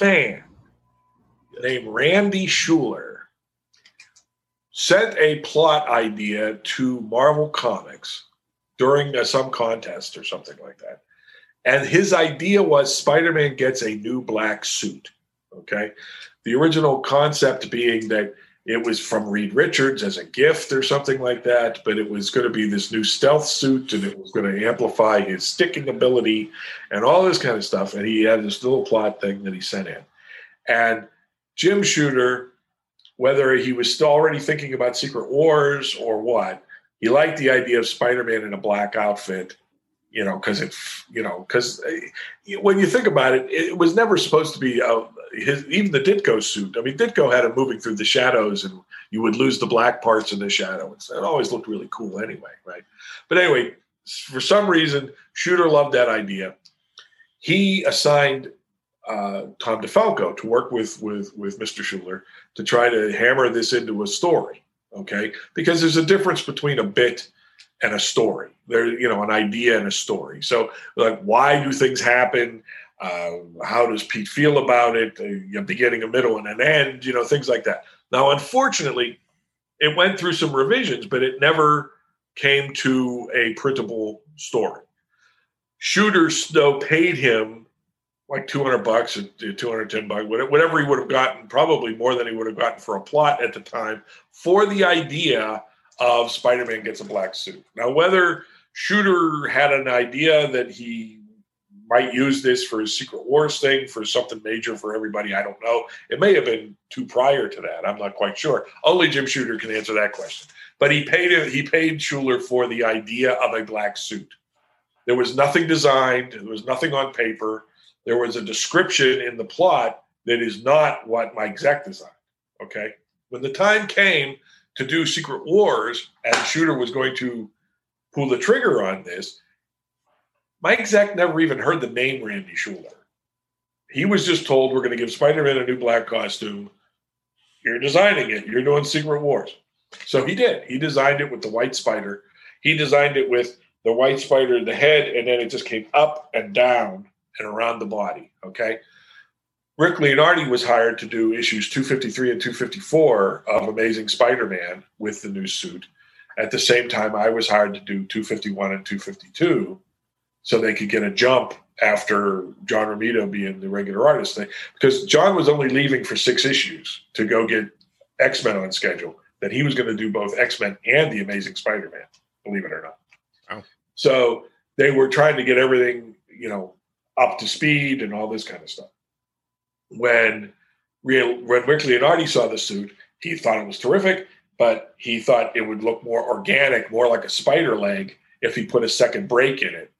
fan named Randy Schueller sent a plot idea to Marvel Comics during some contest or something like that. And his idea was Spider Man gets a new black suit. Okay. The original concept being that it was from Reed Richards as a gift or something like that, but it was going to be this new stealth suit and it was going to amplify his sticking ability and all this kind of stuff. And he had this little plot thing that he sent in. And Jim Shooter, whether he was still already thinking about Secret Wars or what, he liked the idea of Spider Man in a black outfit you know, because it, you know, because uh, when you think about it, it was never supposed to be uh, his, even the Ditko suit. I mean, Ditko had him moving through the shadows, and you would lose the black parts in the shadow. It always looked really cool, anyway, right? But anyway, for some reason, Shooter loved that idea. He assigned uh, Tom DeFalco to work with with with Mr. Schueller to try to hammer this into a story. Okay, because there's a difference between a bit and a story. There, you know, an idea and a story. So, like, why do things happen? Uh, how does Pete feel about it? A beginning, a middle, and an end. You know, things like that. Now, unfortunately, it went through some revisions, but it never came to a printable story. Shooter though paid him like 200 bucks or 210 bucks, whatever he would have gotten, probably more than he would have gotten for a plot at the time for the idea of Spider-Man gets a black suit. Now, whether Shooter had an idea that he might use this for his Secret Wars thing for something major for everybody, I don't know. It may have been too prior to that. I'm not quite sure. Only Jim Shooter can answer that question. But he paid he paid Schueller for the idea of a black suit. There was nothing designed. There was nothing on paper. There was a description in the plot that is not what Mike Zeck designed. Okay. When the time came to do Secret Wars, and Shooter was going to pull the trigger on this, Mike Zeck never even heard the name Randy Schueller. He was just told, we're going to give Spider Man a new black costume. You're designing it, you're doing Secret Wars. So he did. He designed it with the white spider. He designed it with the white spider in the head, and then it just came up and down and around the body. Okay. Rick Leonardi was hired to do issues 253 and 254 of Amazing Spider Man with the new suit. At the same time, I was hired to do 251 and 252 so they could get a jump after John Romita being the regular artist thing. Because John was only leaving for six issues to go get X Men on schedule, that he was going to do both X Men and the Amazing Spider Man, believe it or not. Oh. So they were trying to get everything, you know, up to speed and all this kind of stuff when real when Rick Leonardi saw the suit, he thought it was terrific, but he thought it would look more organic, more like a spider leg if he put a second break in it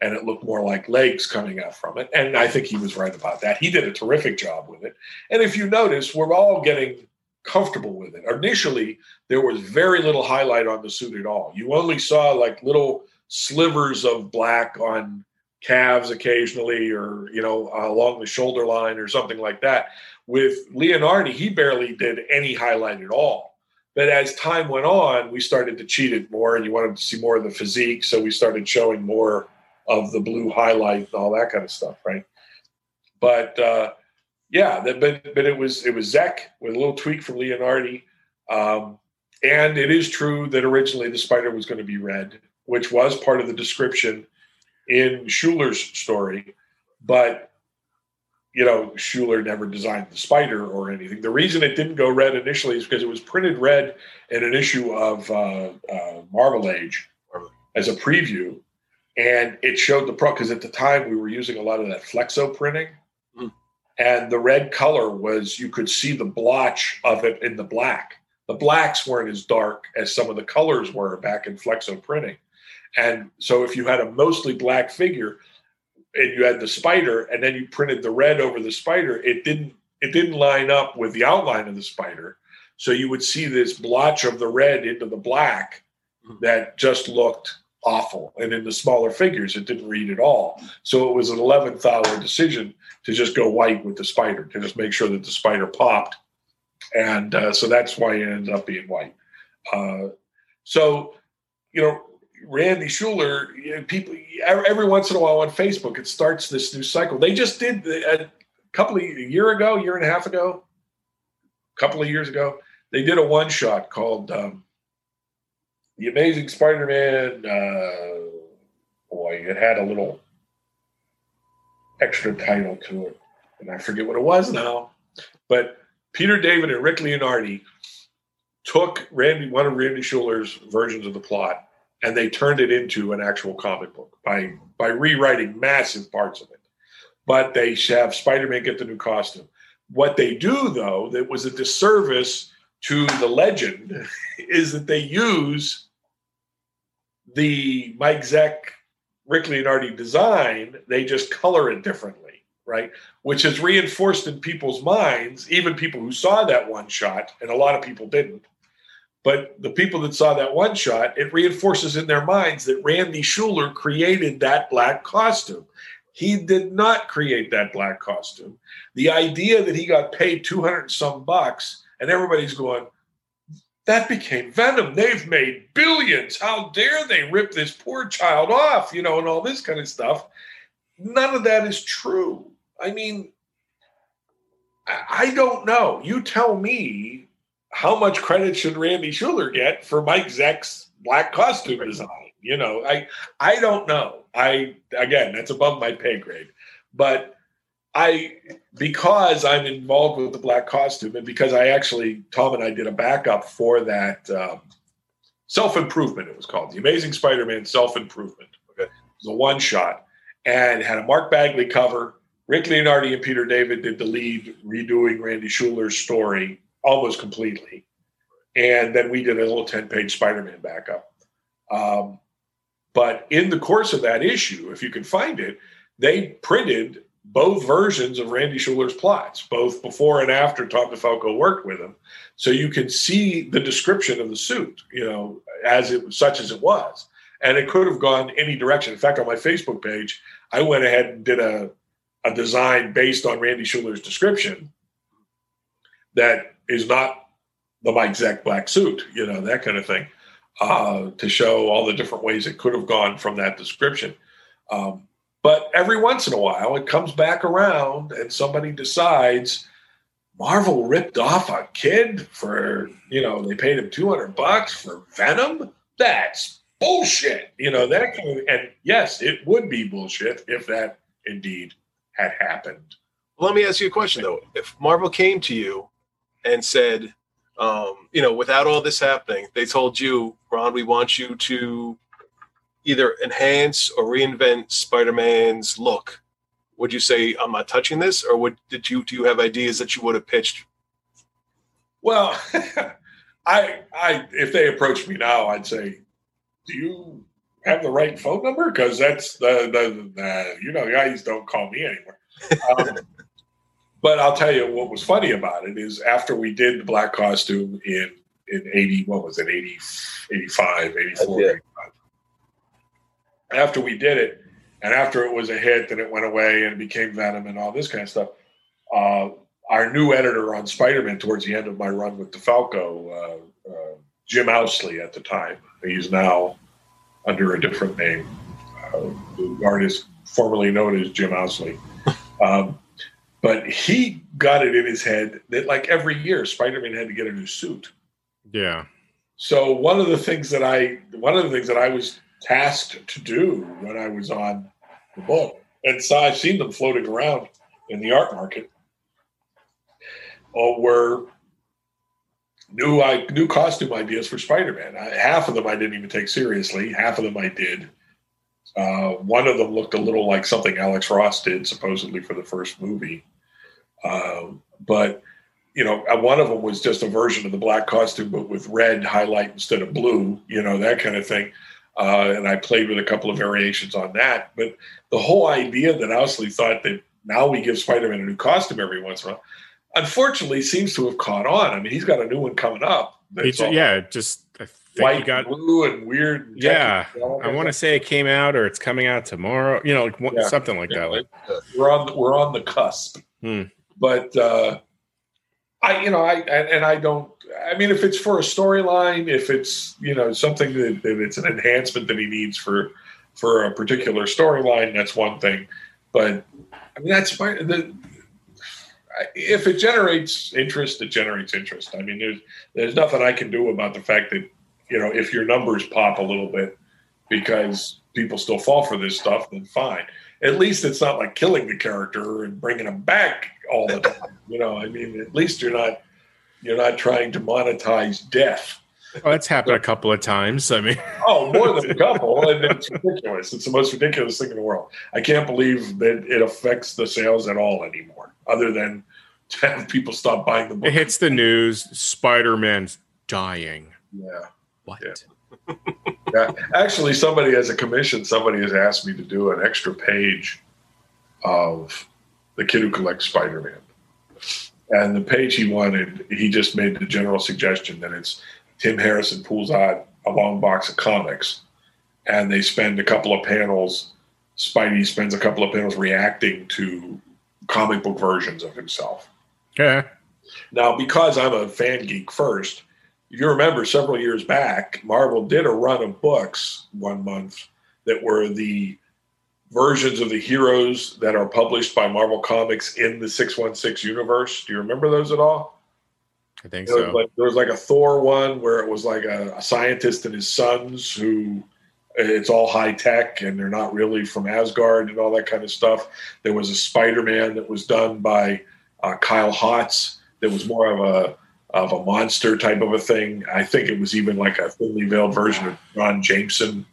and it looked more like legs coming out from it. And I think he was right about that. He did a terrific job with it. And if you notice, we're all getting comfortable with it. Initially, there was very little highlight on the suit at all. You only saw like little slivers of black on calves occasionally or you know along the shoulder line or something like that. With leonardi he barely did any highlight at all. But as time went on we started to cheat it more and you wanted to see more of the physique. So we started showing more of the blue highlight and all that kind of stuff right? But uh, yeah but but it was it was Zeck with a little tweak from leonardi. Um, and it is true that originally the spider was going to be red which was part of the description in Schueller's story, but you know, Schuler never designed the spider or anything. The reason it didn't go red initially is because it was printed red in an issue of uh, uh, Marvel Age as a preview, and it showed the pro because at the time we were using a lot of that flexo printing, mm. and the red color was you could see the blotch of it in the black. The blacks weren't as dark as some of the colors were back in flexo printing. And so if you had a mostly black figure and you had the spider and then you printed the red over the spider, it didn't it didn't line up with the outline of the spider. So you would see this blotch of the red into the black hmm. that just looked awful. And in the smaller figures, it didn't read at all. So it was an 11th hour decision to just go white with the spider, to just make sure that the spider popped. And uh, so that's why it ended up being white. Uh, so, you know, Randy Schueller, you know, people every once in a while on Facebook, it starts this new cycle. They just did a couple of a year ago, year and a half ago, a couple of years ago, they did a one shot called um, "The Amazing Spider-Man." Uh, boy, it had a little extra title to it, and I forget what it was now. But Peter David and Rick Leonardi took Randy one of Randy Schueller's versions of the plot and they turned it into an actual comic book by by rewriting massive parts of it. But they have Spider-Man get the new costume. What they do though, that was a disservice to the legend, is that they use the Mike Zeck, Rick Leonardi design. They just color it differently, right? Which is reinforced in people's minds, even people who saw that one shot, and a lot of people didn't but the people that saw that one shot, it reinforces in their minds that Randy Schueller created that black costume. He did not create that black costume. The idea that he got paid 200 some bucks and everybody's going, that became Venom. They've made billions. How dare they rip this poor child off, you know, and all this kind of stuff. None of that is true. I mean, I don't know. You tell me how much credit should Randy Schueller get for Mike Zeck's black costume design? You know, I I don't know. I again, that's above my pay grade, but I because I'm involved with the black costume and because I actually Tom and I did a backup for that um, self improvement. It was called the Amazing Spider-Man Self Improvement. Okay, it was a one shot and had a Mark Bagley cover. Rick Leonardi and Peter David did the lead, redoing Randy Schueller's story almost completely. And then we did a little 10 page Spider Man backup. Um, but in the course of that issue, if you can find it, they printed both versions of Randy Schueller's plots, both before and after Tom DeFalco worked with him. So you can see the description of the suit, you know, as it was such as it was. And it could have gone any direction. In fact, on my Facebook page, I went ahead and did a, a design based on Randy Schueller's description that is not the Mike Zeck black suit, you know, that kind of thing, uh, to show all the different ways it could have gone from that description. Um, but every once in a while, it comes back around and somebody decides Marvel ripped off a kid for, you know, they paid him 200 bucks for Venom. That's bullshit. You know, that of, and yes, it would be bullshit if that indeed had happened. Let me ask you a question though. If Marvel came to you and said, um, you know, without all this happening, they told you, Ron, we want you to either enhance or reinvent Spider-Man's look. Would you say I'm not touching this, or would did you do you have ideas that you would have pitched? Well, I I if they approached me now, I'd say, do you have the right phone number? Because that's the, the the you know guys don't call me anymore. Um, but I'll tell you what was funny about it is after we did the black costume in in 80, what was it, 80, 85, 84, 85. After we did it, and after it was a hit and it went away and it became Venom and all this kind of stuff, uh, our new editor on Spider Man towards the end of my run with DeFalco, uh, uh, Jim Owsley at the time, he's now under a different name, uh, the artist formerly known as Jim Owsley. Um, but he got it in his head that like every year Spider-Man had to get a new suit. Yeah. So one of the things that I one of the things that I was tasked to do when I was on the book, and so I've seen them floating around in the art market, uh, were new I, new costume ideas for Spider-Man. I, half of them I didn't even take seriously. Half of them I did. Uh, one of them looked a little like something Alex Ross did, supposedly for the first movie. Um, but you know, uh, one of them was just a version of the black costume, but with red highlight instead of blue. You know, that kind of thing. Uh, and I played with a couple of variations on that. But the whole idea that Owsley thought that now we give Spider-Man a new costume every once in a while, unfortunately, seems to have caught on. I mean, he's got a new one coming up. Yeah, just white, got blue, and weird. Yeah, I want to say it came out or it's coming out tomorrow. You know, like yeah. something like yeah, that. Like we're on the, we're on the cusp. Hmm but uh, I, you know, I and, and, I don't. I mean, if it's for a storyline, if it's you know something that, that it's an enhancement that he needs for for a particular storyline, that's one thing. But I mean, that's my the if it generates interest, it generates interest. I mean, there's there's nothing I can do about the fact that you know if your numbers pop a little bit because people still fall for this stuff, then fine. At least it's not like killing the character and bringing them back all the time. You know, I mean, at least you're not you're not trying to monetize death. Well, that's happened a couple of times. I mean, oh, more than a couple, and it's ridiculous. It's the most ridiculous thing in the world. I can't believe that it affects the sales at all anymore, other than to have people stop buying the book. it hits the news. Spider Man's dying. Yeah. What? Yeah. yeah. Actually, somebody as a commission, somebody has asked me to do an extra page of the kid who collects Spider Man. And the page he wanted, he just made the general suggestion that it's Tim Harrison pulls out a long box of comics and they spend a couple of panels. Spidey spends a couple of panels reacting to comic book versions of himself. Yeah. Now, because I'm a fan geek first, if you remember several years back, Marvel did a run of books one month that were the versions of the heroes that are published by Marvel Comics in the 616 universe. Do you remember those at all? I think so. like, there was like a Thor one where it was like a, a scientist and his sons who it's all high tech and they're not really from Asgard and all that kind of stuff. There was a Spider Man that was done by uh, Kyle Hotz that was more of a of a monster type of a thing. I think it was even like a thinly veiled version of Ron Jameson,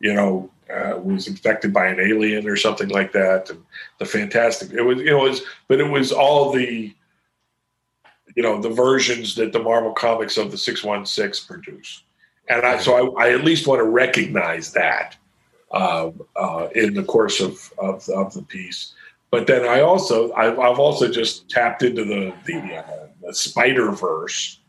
you know, uh, was infected by an alien or something like that. And the fantastic, it was, you know, it was, but it was all the, you know, the versions that the Marvel comics of the 616 produce. And I, so I, I at least want to recognize that uh, uh, in the course of, of, of the piece. But then I also, I've, I've also just tapped into the, the, uh, the Spider Verse,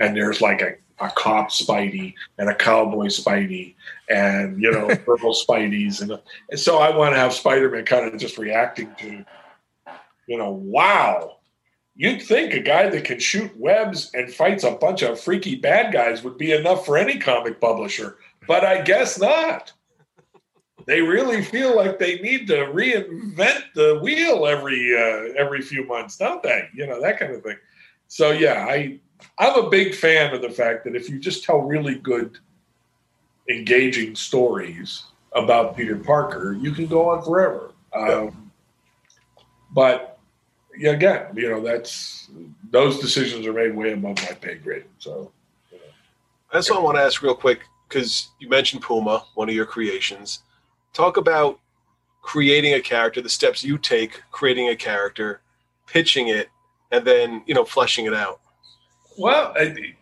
and there's like a, a cop Spidey and a cowboy Spidey, and you know purple Spideys, and, and so I want to have Spider Man kind of just reacting to, you know, wow, you'd think a guy that can shoot webs and fights a bunch of freaky bad guys would be enough for any comic publisher, but I guess not. They really feel like they need to reinvent the wheel every uh, every few months, don't they? You know that kind of thing. So yeah, I I'm a big fan of the fact that if you just tell really good, engaging stories about Peter Parker, you can go on forever. Um, but yeah, again, you know that's those decisions are made way above my pay grade. So That's what I want to ask real quick because you mentioned Puma, one of your creations. Talk about creating a character, the steps you take creating a character, pitching it, and then you know fleshing it out. Well, I,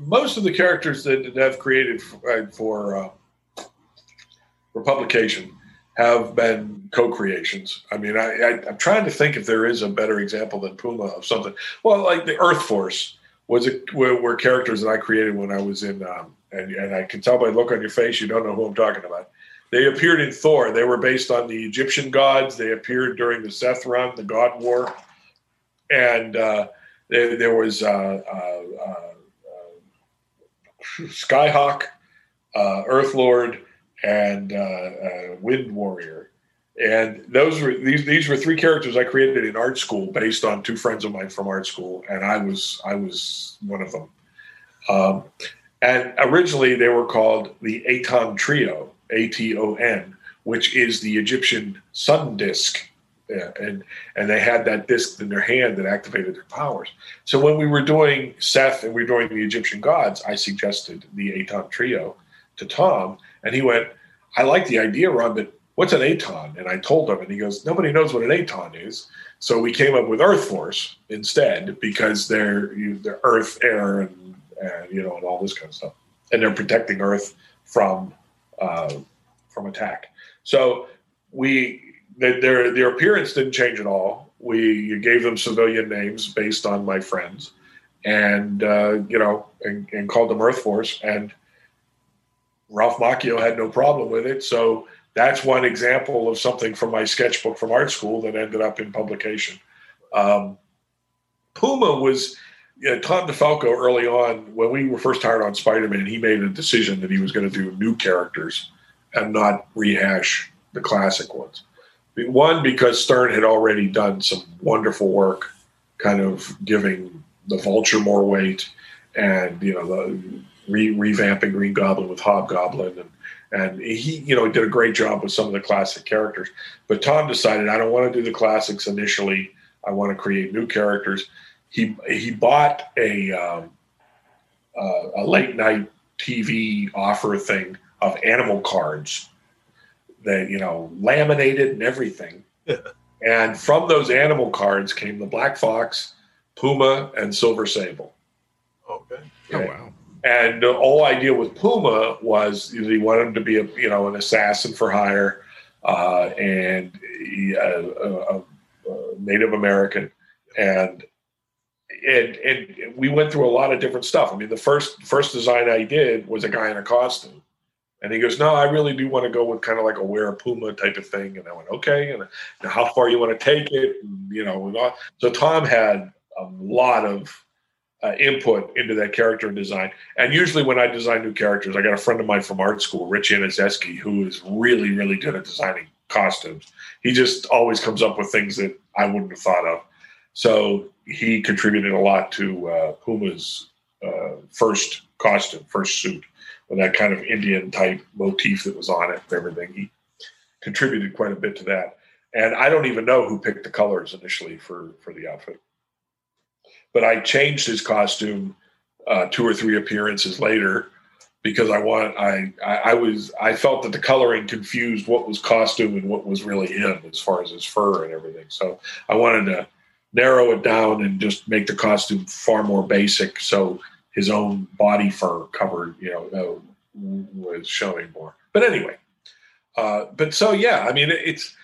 most of the characters that, I've created for uh, for, uh, publication have been co-creations. I mean, I, I'm trying to think if there is a better example than Puma of something. Well, like the Earth Force was a, were, were characters that I created when I was in, um, and, and I can tell by the look on your face you don't know who I'm talking about. They appeared in Thor. They were based on the Egyptian gods. They appeared during the Seth run, the God War, and uh, there, there was uh, uh, uh, Skyhawk, uh, Earth Lord, and Wind Warrior. And those were these these were three characters I created in art school based on two friends of mine from art school, and I was I was one of them. Um, and originally they were called the Aton Trio, A T O N, which is the Egyptian sun disk yeah, and and they had that disc in their hand that activated their powers. So when we were doing Seth and we were doing the Egyptian gods, I suggested the Aton trio to Tom, and he went, "I like the idea, Ron, but what's an Aton?" And I told him, and he goes, "Nobody knows what an Aton is." So we came up with Earth Force instead because they're you, they're Earth, air, and, and you know, and all this kind of stuff, and they're protecting Earth from uh, from attack. So we their their appearance didn't change at all. We gave them civilian names based on my friends, and uh, you know, and, and, called them Earth Force. And Ralph Macchio had no problem with it. So that's one example of something from my sketchbook from art school that ended up in publication. Um, Puma was. Know, Tom DeFalco early on, when we were first hired on Spider Man, he made a decision that he was going to do new characters and not rehash the classic ones. One because Stern had already done some wonderful work, kind of giving the Vulture more weight, and you know the re- revamping Green Goblin with Hobgoblin, and and he you know did a great job with some of the classic characters. But Tom decided I don't want to do the classics initially. I want to create new characters. He he bought a um, uh, a late night TV offer thing of animal cards that you know laminated and everything. Yeah. And from those animal cards came the black fox, puma, and silver sable. Okay. Oh wow. And the whole idea with Puma was he wanted him to be a you know an assassin for hire, uh, and he, uh, a, a Native American, and and and we went through a lot of different stuff. I mean, the first first design I did was a guy in a costume, and he goes, "No, I really do want to go with kind of like a wear a Puma type of thing." And I went, "Okay." And how far you want to take it? And, you know, so Tom had a lot of uh, input into that character design. And usually, when I design new characters, I got a friend of mine from art school, Rich Anizeski, who is really, really good at designing costumes. He just always comes up with things that I wouldn't have thought of. So he contributed a lot to uh, Puma's uh, first costume, first suit, with that kind of Indian type motif that was on it and everything. He contributed quite a bit to that. And I don't even know who picked the colors initially for for the outfit but I changed his costume uh, two or three appearances later because I want I, I I was I felt that the coloring confused what was costume and what was really him as far as his fur and everything. So I wanted to narrow it down and just make the costume far more basic, so his own body fur covered you know uh, was showing more. But anyway, uh, but so yeah, I mean it's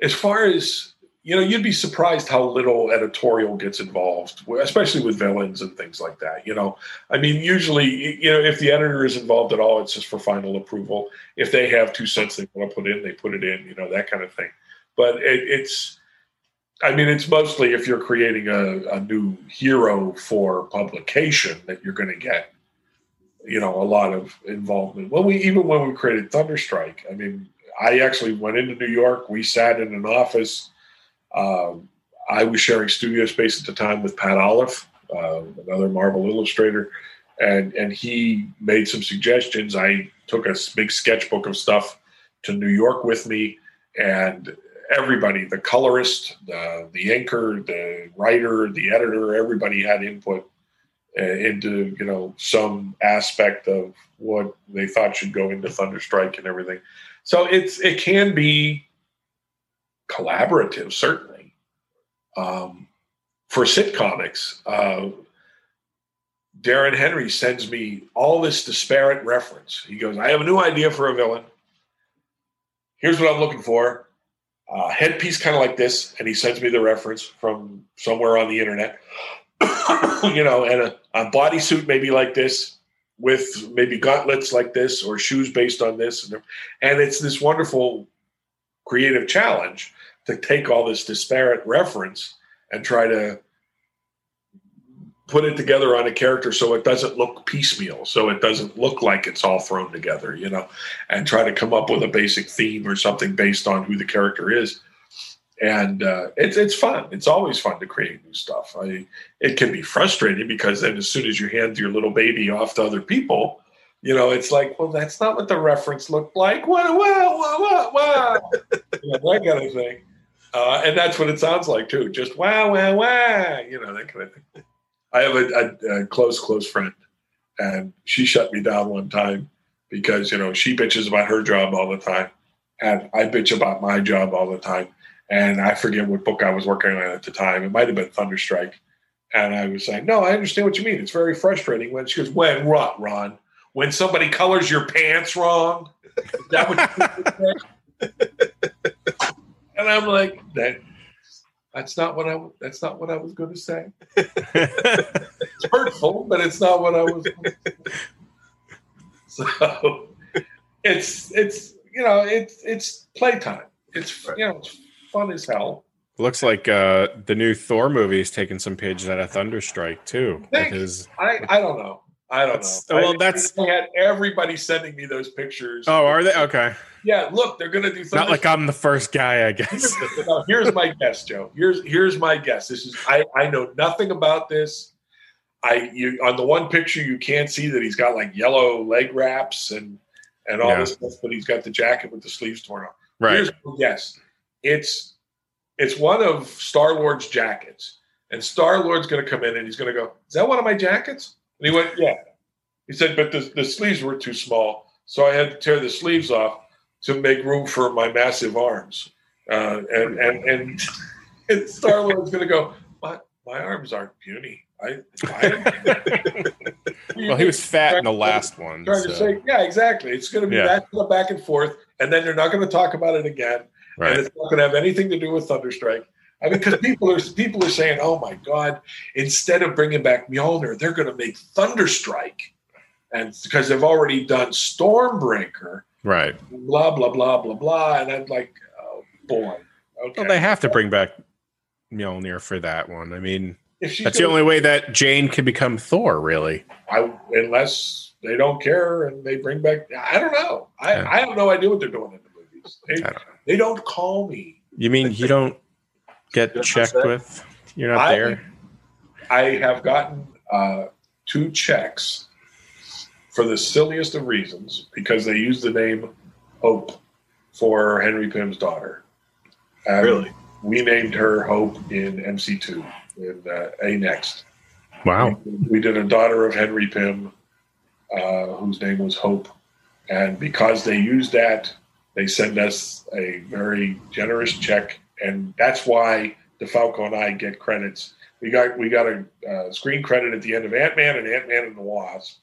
as far as you know, you'd be surprised how little editorial gets involved, especially with villains and things like that. You know, I mean, usually, you know, if the editor is involved at all, it's just for final approval. If they have two cents they want to put in, they put it in. You know, that kind of thing. But it, it's, I mean, it's mostly if you're creating a, a new hero for publication that you're going to get, you know, a lot of involvement. When we even when we created Thunderstrike, I mean, I actually went into New York. We sat in an office um, I was sharing studio space at the time with Pat Olliffe, uh, another Marvel illustrator, and and he made some suggestions. I took a big sketchbook of stuff to New York with me, and everybody, the colorist, the the inker, the writer, the editor, everybody had input uh, into you know some aspect of what they thought should go into Thunderstrike and everything. So it's it can be collaborative, certainly. Um, for sitcomics, uh, Darin Henry sends me all this disparate reference. He goes, I have a new idea for a villain. Here's what I'm looking for. Uh, headpiece kind of like this, and he sends me the reference from somewhere on the internet. you know, and a, a bodysuit maybe like this, with maybe gauntlets like this, or shoes based on this, and, and it's this wonderful creative challenge to take all this disparate reference and try to put it together on a character so it doesn't look piecemeal so it doesn't look like it's all thrown together you know and try to come up with a basic theme or something based on who the character is and uh, it's it's fun it's always fun to create new stuff I, it can be frustrating because then as soon as you hand your little baby off to other people you know, it's like, well, that's not what the reference looked like. What, what, what, what, wow. you that kind of thing. Uh, and that's what it sounds like too. Just wow, wow, wow. You know, that kind of thing. I have a, a, a close, close friend, and she shut me down one time because, you know, she bitches about her job all the time. And I bitch about my job all the time. And I forget what book I was working on at the time. It might have been Thunderstrike. And I was saying, no, I understand what you mean. It's very frustrating when she goes, when what, Ron? When somebody colors your pants wrong? That you And I'm like, that that's not what I that's not what I was going to say. It's hurtful, but it's not what I was. So it's it's you know it's it's playtime. It's you know it's fun as hell. Looks like uh, the new Thor movie is taking some pages out of Thunderstrike too. Thanks. his- I I don't know. I don't That's- know. well, I- that's- I had everybody sending me those pictures. Oh, are they okay? yeah. Look, they're gonna do something. Not like I'm the first guy, I guess. Here's, no, here's my guess, Joe. Here's here's my guess. This is I I know nothing about this. I you on the one picture you can't see that he's got like yellow leg wraps and and all Yeah. this stuff, but he's got the jacket with the sleeves torn off. Right. Here's my guess. It's it's one of Star Lord's jackets, and Star Lord's going to come in and he's going to go, "Is that one of my jackets?" And he went, "Yeah." He said, "But the the sleeves were too small, so I had to tear the sleeves off to make room for my massive arms." Uh, and and and, and Star Lord's going to go, "My my arms aren't puny." I, I well, he was fat in the last one. trying to say, yeah, exactly. It's going to be Yeah. that kind of back and forth, and then they're not going to talk about it again, and it's not going to have anything to do with Thunderstrike. I mean, because people are people are saying, "Oh my God!" Instead of bringing back Mjolnir, they're going to make Thunderstrike, and because they've already done Stormbreaker, Right. blah blah blah blah blah, and I'm like, "Oh boy." Okay. Well, they have to bring back Mjolnir for that one. I mean, that's the only way that Jane can become Thor, really. I, unless they don't care and they bring back. I don't know. I, Yeah. I have no idea what they're doing in the movies. They, don't they don't call me. You mean you don't get Just checked with? You're not I- there? I have gotten uh, two checks for the silliest of reasons because they use the name Hope for Henry Pym's daughter. And Really? We named her Hope in MC2 in uh, A Next. Wow. We did a daughter of Henry Pym, uh, whose name was Hope, and because they used that, they sent us a very generous check, and that's why DeFalco and I get credits. We got we got a uh, screen credit at the end of Ant Man and Ant Man and the Wasp,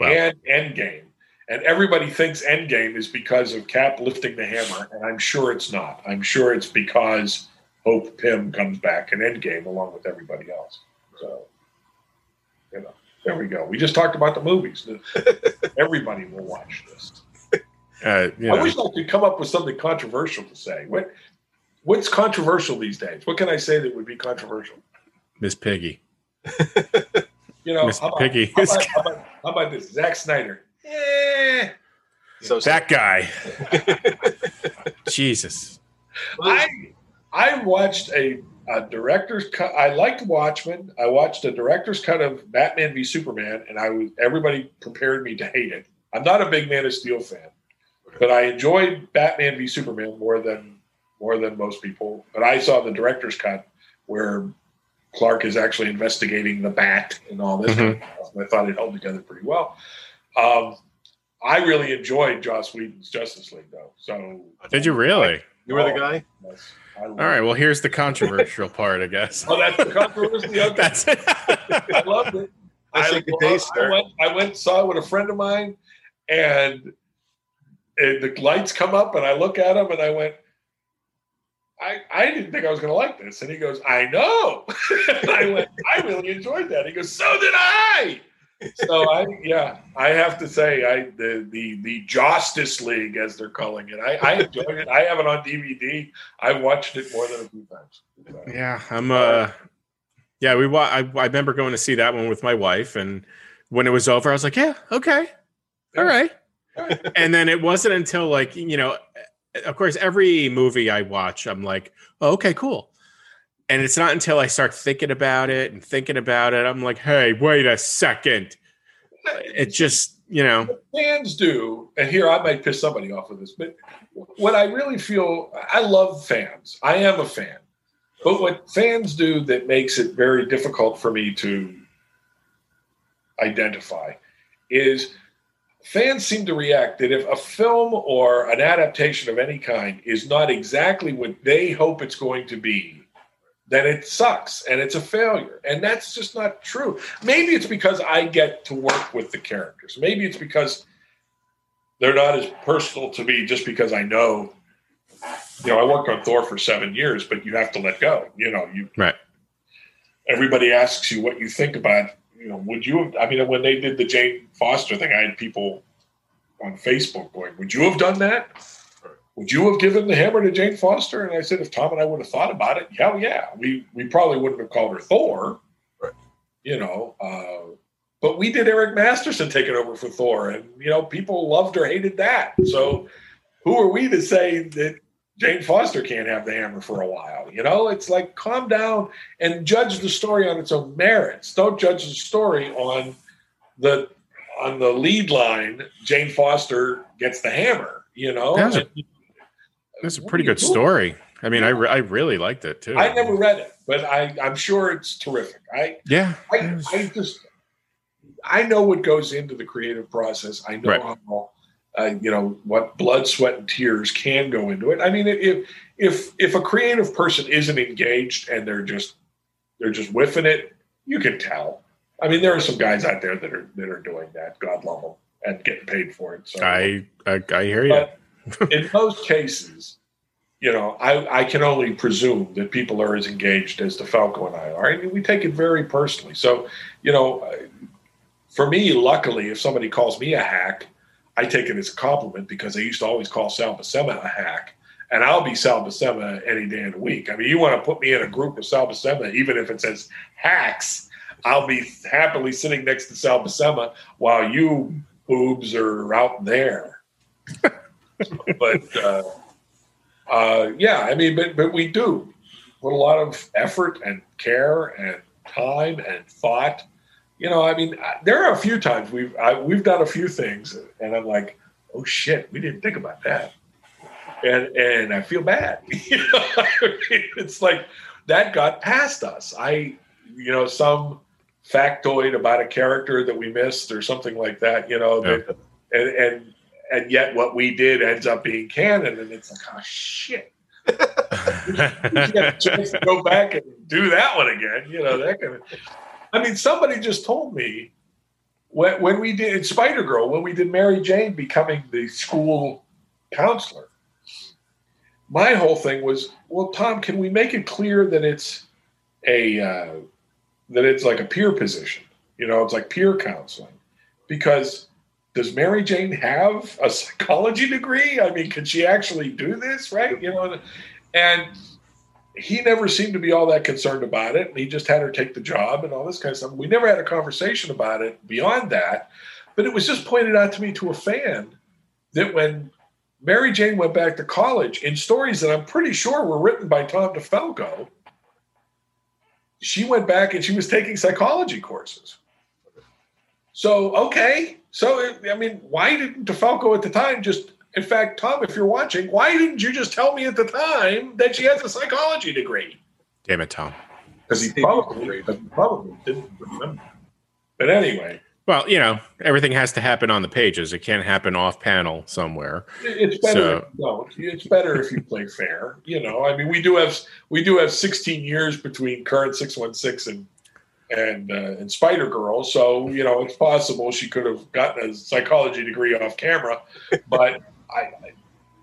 Wow. and Endgame, and everybody thinks Endgame is because of Cap lifting the hammer, and I'm sure it's not. I'm sure it's because Hope Pym comes back in Endgame along with everybody else. So, you know, there we go. We just talked about the movies. Everybody will watch this. Uh, you I wish I could come up with something controversial to say. What What's controversial these days? What can I say that would be controversial? Miss Piggy. You know, Miss how about, Piggy. how about, how about, how about this? Zack Snyder. Eh. So That guy. Jesus. I I watched a, a director's cut. I liked Watchmen. I watched a director's cut of Batman v Superman, and I was everybody prepared me to hate it. I'm not a big Man of Steel fan, but I enjoyed Batman v Superman more than more than most people. But I saw the director's cut where Clark is actually investigating the bat and all this. kind of stuff, and I thought it held together pretty well. Um, I really enjoyed Joss Whedon's Justice League, though. So Did you really? you were the guy. yes, I All right. Well, here's the controversial part, I guess. Oh, that's the controversy. Okay. That's it. I loved it. I I, say good day, I sir. went. I went saw it with a friend of mine, and, and the lights come up, and I look at him, and I went. I, I didn't think I was going to like this, and he goes, "I know." I went, "I really enjoyed that." He goes, "So did I." So I, yeah, I have to say, I the the the Justice League, as they're calling it, I, I enjoyed it. I have it on DVD. I watched it more than a few times. So, Yeah, I'm. Uh, yeah, we. Wa- I, I remember going to see that one with my wife, and when it was over, I was like, "Yeah, okay, all right." And then it wasn't until like you know, of course, every movie I watch, I'm like, oh, "Okay, cool." And it's not until I start thinking about it and thinking about it, I'm like, "Hey, wait a second! It just, you know, fans do, and here I might piss somebody off with this, but what I really feel, I love fans. I am a fan. But what fans do that makes it very difficult for me to identify is fans seem to react that if a film or an adaptation of any kind is not exactly what they hope it's going to be, then it sucks and it's a failure. And that's just not true. Maybe it's because I get to work with the characters. Maybe it's because they're not as personal to me just because I know. You know, I worked on Thor for seven years, but you have to let go. You know, you Right. Everybody asks you what you think about. You know, would you have? I mean, when they did the Jane Foster thing, I had people on Facebook going, "Would you have done that? Would you have given the hammer to Jane Foster?" And I said, "If Tom and I would have thought about it, hell yeah, we we probably wouldn't have called her Thor, Right. you know, uh, but we did Eric Masterson taking over for Thor, and you know people loved or hated that. So who are we to say that Jane Foster can't have the hammer for a while? You know, it's like calm down and judge the story on its own merits. Don't judge the story on the on the lead line. Jane Foster gets the hammer. You know, a- That's a pretty good story. I mean, I, re- I really liked it too. I never read it, but I, I'm sure it's terrific. I, Yeah. I, I just, I know what goes into the creative process. I know Right. how, uh, you know, what blood, sweat, and tears can go into it. I mean, if if if a creative person isn't engaged and they're just they're just whiffing it, you can tell. I mean, there are some guys out there that are that are doing that. God love them and getting paid for it. So I, I I hear you. In most cases, you know, I, I can only presume that people are as engaged as DeFalco and I are. I mean, we take it very personally. So, you know, for me, luckily, if somebody calls me a hack, I take it as a compliment because I used to always call Sal Buscema a hack. And I'll be Sal Buscema any day of the week. I mean, you want to put me in a group with Sal Buscema, even if it says hacks, I'll be happily sitting next to Sal Buscema while you boobs are out there but uh, uh, yeah, I mean, but but we do put a lot of effort and care and time and thought. You know, I mean, there are a few times we've I, we've done a few things, and I'm like, oh shit, we didn't think about that, and and I feel bad. you know, I mean, it's like that got past us. I, you know, some factoid about a character that we missed or something like that. You know, that, and and and yet what we did ends up being canon, and it's like, oh shit. you get a chance to go back and do that one again. You know that kind of. I mean, somebody just told me when when we did Spider Girl, when we did Mary Jane becoming the school counselor. My whole thing was, well, Tom, can we make it clear that it's a uh, that it's like a peer position? You know, it's like peer counseling because does Mary Jane have a psychology degree? I mean, can she actually do this? Right? You know, and he never seemed to be all that concerned about it. And he just had her take the job and all this kind of stuff. We never had a conversation about it beyond that. But it was just pointed out to me to a fan that when Mary Jane went back to college in stories that I'm pretty sure were written by Tom DeFalco, she went back and she was taking psychology courses. So, okay. So, I mean, why didn't DeFalco at the time just, in fact, Tom, if you're watching, why didn't you just tell me at the time that she has a psychology degree? Damn it, Tom. Because he probably, probably didn't remember. But anyway, Well, you know, everything has to happen on the pages. It can't happen off panel somewhere. it's better. So- if you don't. It's better if you play fair. You know, I mean, we do have we do have 16 years between current 616 and and uh, and Spider Girl, so you know it's possible she could have gotten a psychology degree off camera. But I,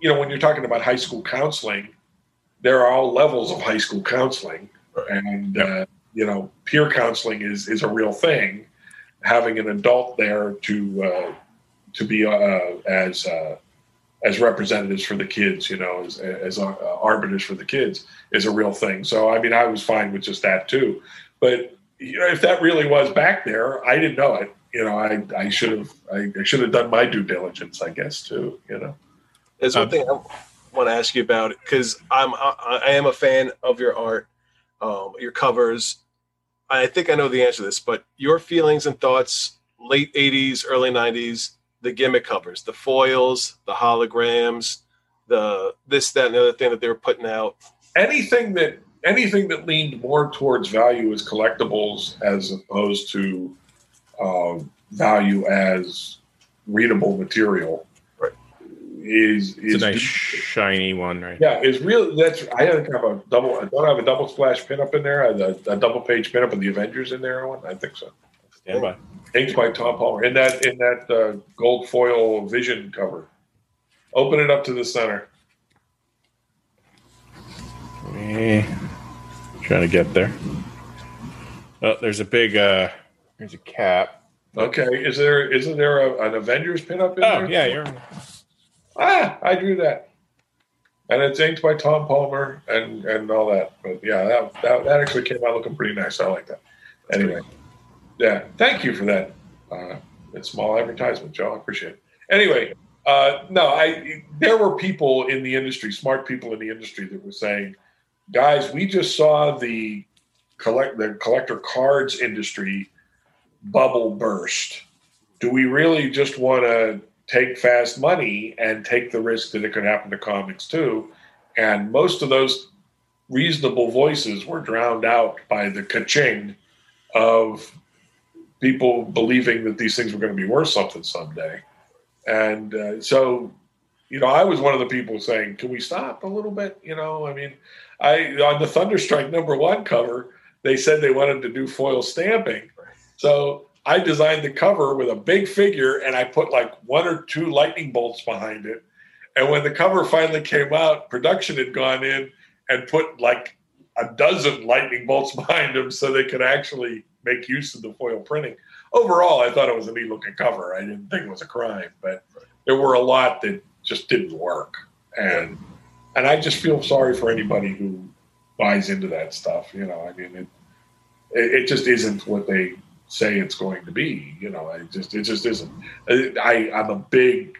you know, when you're talking about high school counseling, there are all levels of high school counseling, and uh, you know, peer counseling is is a real thing. Having an adult there to uh, to be uh, as uh, as representatives for the kids, you know, as, as uh, arbiters for the kids is a real thing. So, I mean, I was fine with just that too. But you know, if that really was back there, I didn't know it. You know, I, I should have I, I should have done my due diligence, I guess, too. You know, There's one Um, thing I want to ask you about because I'm I, I am a fan of your art, um, your covers. I think I know the answer to this, but your feelings and thoughts, late '80s, early '90s, the gimmick covers, the foils, the holograms, the this, that, and the other thing that they were putting out. anything that anything that leaned more towards value as collectibles as opposed to um, value as readable material Right. is It's is a nice shiny one, right? Yeah, it's really that's. I think I have a double. I don't have a double splash pinup in there. I have a, a double page pinup of the Avengers in there. One, I think so. Stand by. Inked by Tom Palmer in that in that uh, gold foil Vision cover. Open it up to the center. Eh, trying to get there. Oh, there's a big. uh There's a cap. Okay, is there isn't there a, an Avengers pinup in Oh there? yeah, you're. Ah, I drew that. And it's inked by Tom Palmer and and all that. But yeah, that that, that actually came out looking pretty nice. I like that. Anyway, yeah, thank you for that Uh, it's small advertisement, Joe. I appreciate it. Anyway, uh, no, I there were people in the industry, smart people in the industry, that were saying, "Guys, we just saw the collect the collector cards industry bubble burst. Do we really just want to take fast money and take the risk that it could happen to comics too?" And most of those reasonable voices were drowned out by the kaching of people believing that these things were going to be worth something someday. And uh, so, you know, I was one of the people saying, "Can we stop a little bit?" You know, I mean, I on the Thunderstrike number one cover, they said they wanted to do foil stamping, so I designed the cover with a big figure, and I put like one or two lightning bolts behind it. And when the cover finally came out, production had gone in and put like a dozen lightning bolts behind them so they could actually make use of the foil printing. Overall, I thought it was a neat looking cover. I didn't think it was a crime, but there were a lot that just didn't work. And and I just feel sorry for anybody who buys into that stuff. You know, I mean, it it, just isn't what they say it's going to be. You know, it just it just isn't. I I'm a big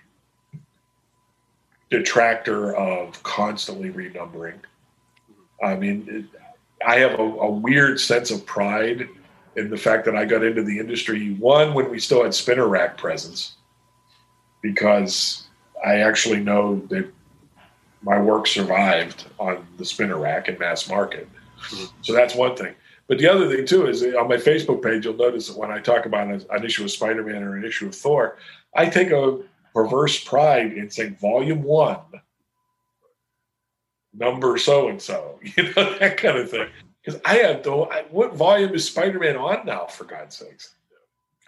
detractor of constantly renumbering. I mean, it, I have a, a weird sense of pride in the fact that I got into the industry one when we still had spinner rack presence, because I actually know that my work survived on the spinner rack and mass market. Mm-hmm. So that's one thing. But the other thing too is on my Facebook page, you'll notice that when I talk about an, issue of Spider-Man or an issue of Thor, I take a perverse pride in saying Volume One, number so and so, you know that kind of thing. Because I have though, what volume is Spider-Man on now? For God's sakes,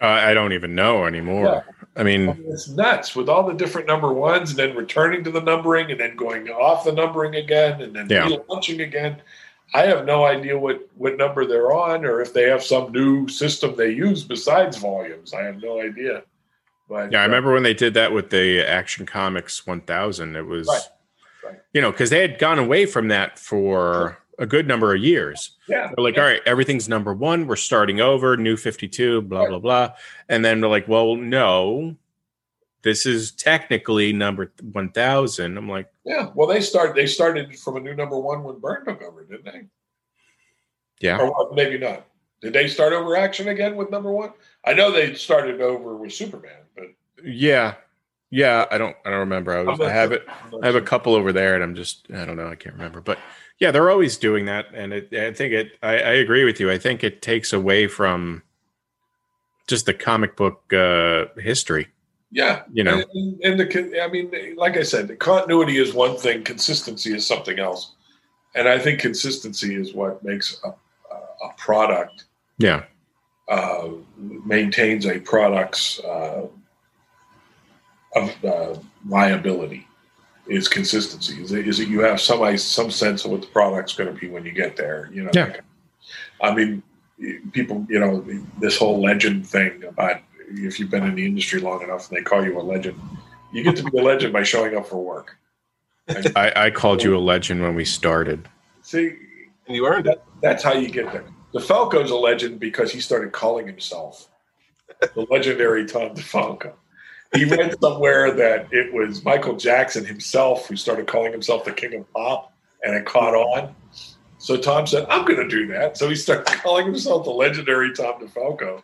uh, I don't even know anymore. Yeah. I, mean, I mean, it's nuts with all the different number ones, and then returning to the numbering, and then going off the numbering again, and then yeah. relaunching again. I have no idea what what number they're on, or if they have some new system they use besides volumes. I have no idea. But yeah, I uh, remember when they did that with the Action Comics 1000. It was, right. Right. you know, because they had gone away from that for. A good number of years. Yeah. They're like, yeah. all right, everything's number one. We're starting over, new 52, blah, right. blah, blah. And then they're like, well, no, this is technically number 1000. I'm like, yeah. Well, they started, they started from a new number one when burn took over, didn't they? Yeah. Or maybe not. Did they start over action again with number one? I know they started over with Superman, but yeah. Yeah, I don't. I don't remember. I, was, I have it. I have a couple over there, and I'm just. I don't know. I can't remember. But yeah, they're always doing that, and it, I think it. I, I, agree with you. I think it takes away from just the comic book uh, history. Yeah, you know, and, and the. I mean, like I said, the continuity is one thing. Consistency is something else, and I think consistency is what makes a, a product. Yeah, uh, maintains a product's uh, of uh, viability is consistency. Is it, is it you have some some sense of what the product's going to be when you get there? You know, yeah. I mean, people, you know, this whole legend thing about if you've been in the industry long enough and they call you a legend, you get to be a legend by showing up for work. I, I called you a legend when we started. See, and you earned that, it. That's how you get there. DeFalco's a legend because he started calling himself the legendary Tom DeFalco he read somewhere that it was Michael Jackson himself who started calling himself the king of pop, and it caught on. So Tom said, "I'm going to do that." So he started calling himself the legendary Tom DeFalco,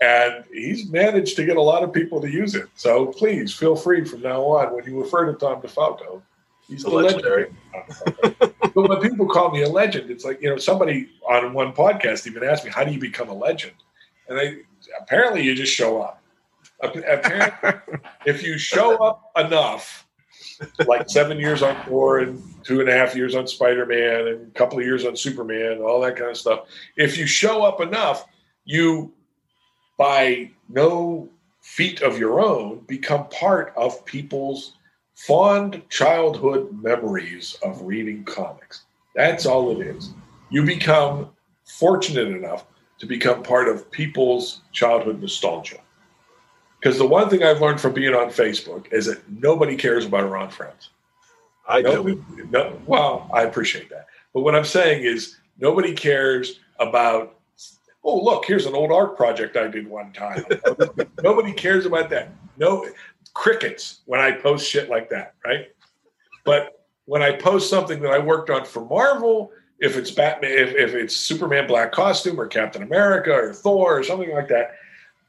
and he's managed to get a lot of people to use it. So please feel free from now on when you refer to Tom DeFalco, he's the legendary. legendary but when people call me a legend, it's like you know somebody on one podcast even asked me, "How do you become a legend?" And I apparently you just show up Apparently, if you show up enough, like seven years on Thor and two and a half years on Spider Man and a couple of years on Superman, all that kind of stuff, if you show up enough, you, by no feat of your own, become part of people's fond childhood memories of reading comics. That's all it is. You become fortunate enough to become part of people's childhood nostalgia. Because the one thing I've learned from being on Facebook is that nobody cares about our friends. I do. No, well, I appreciate that. But what I'm saying is nobody cares about oh look, here's an old art project I did one time. Nobody cares about that. No crickets when I post shit like that, right? But when I post something that I worked on for Marvel, if it's Batman, if, if it's Superman black costume or Captain America or Thor or something like that,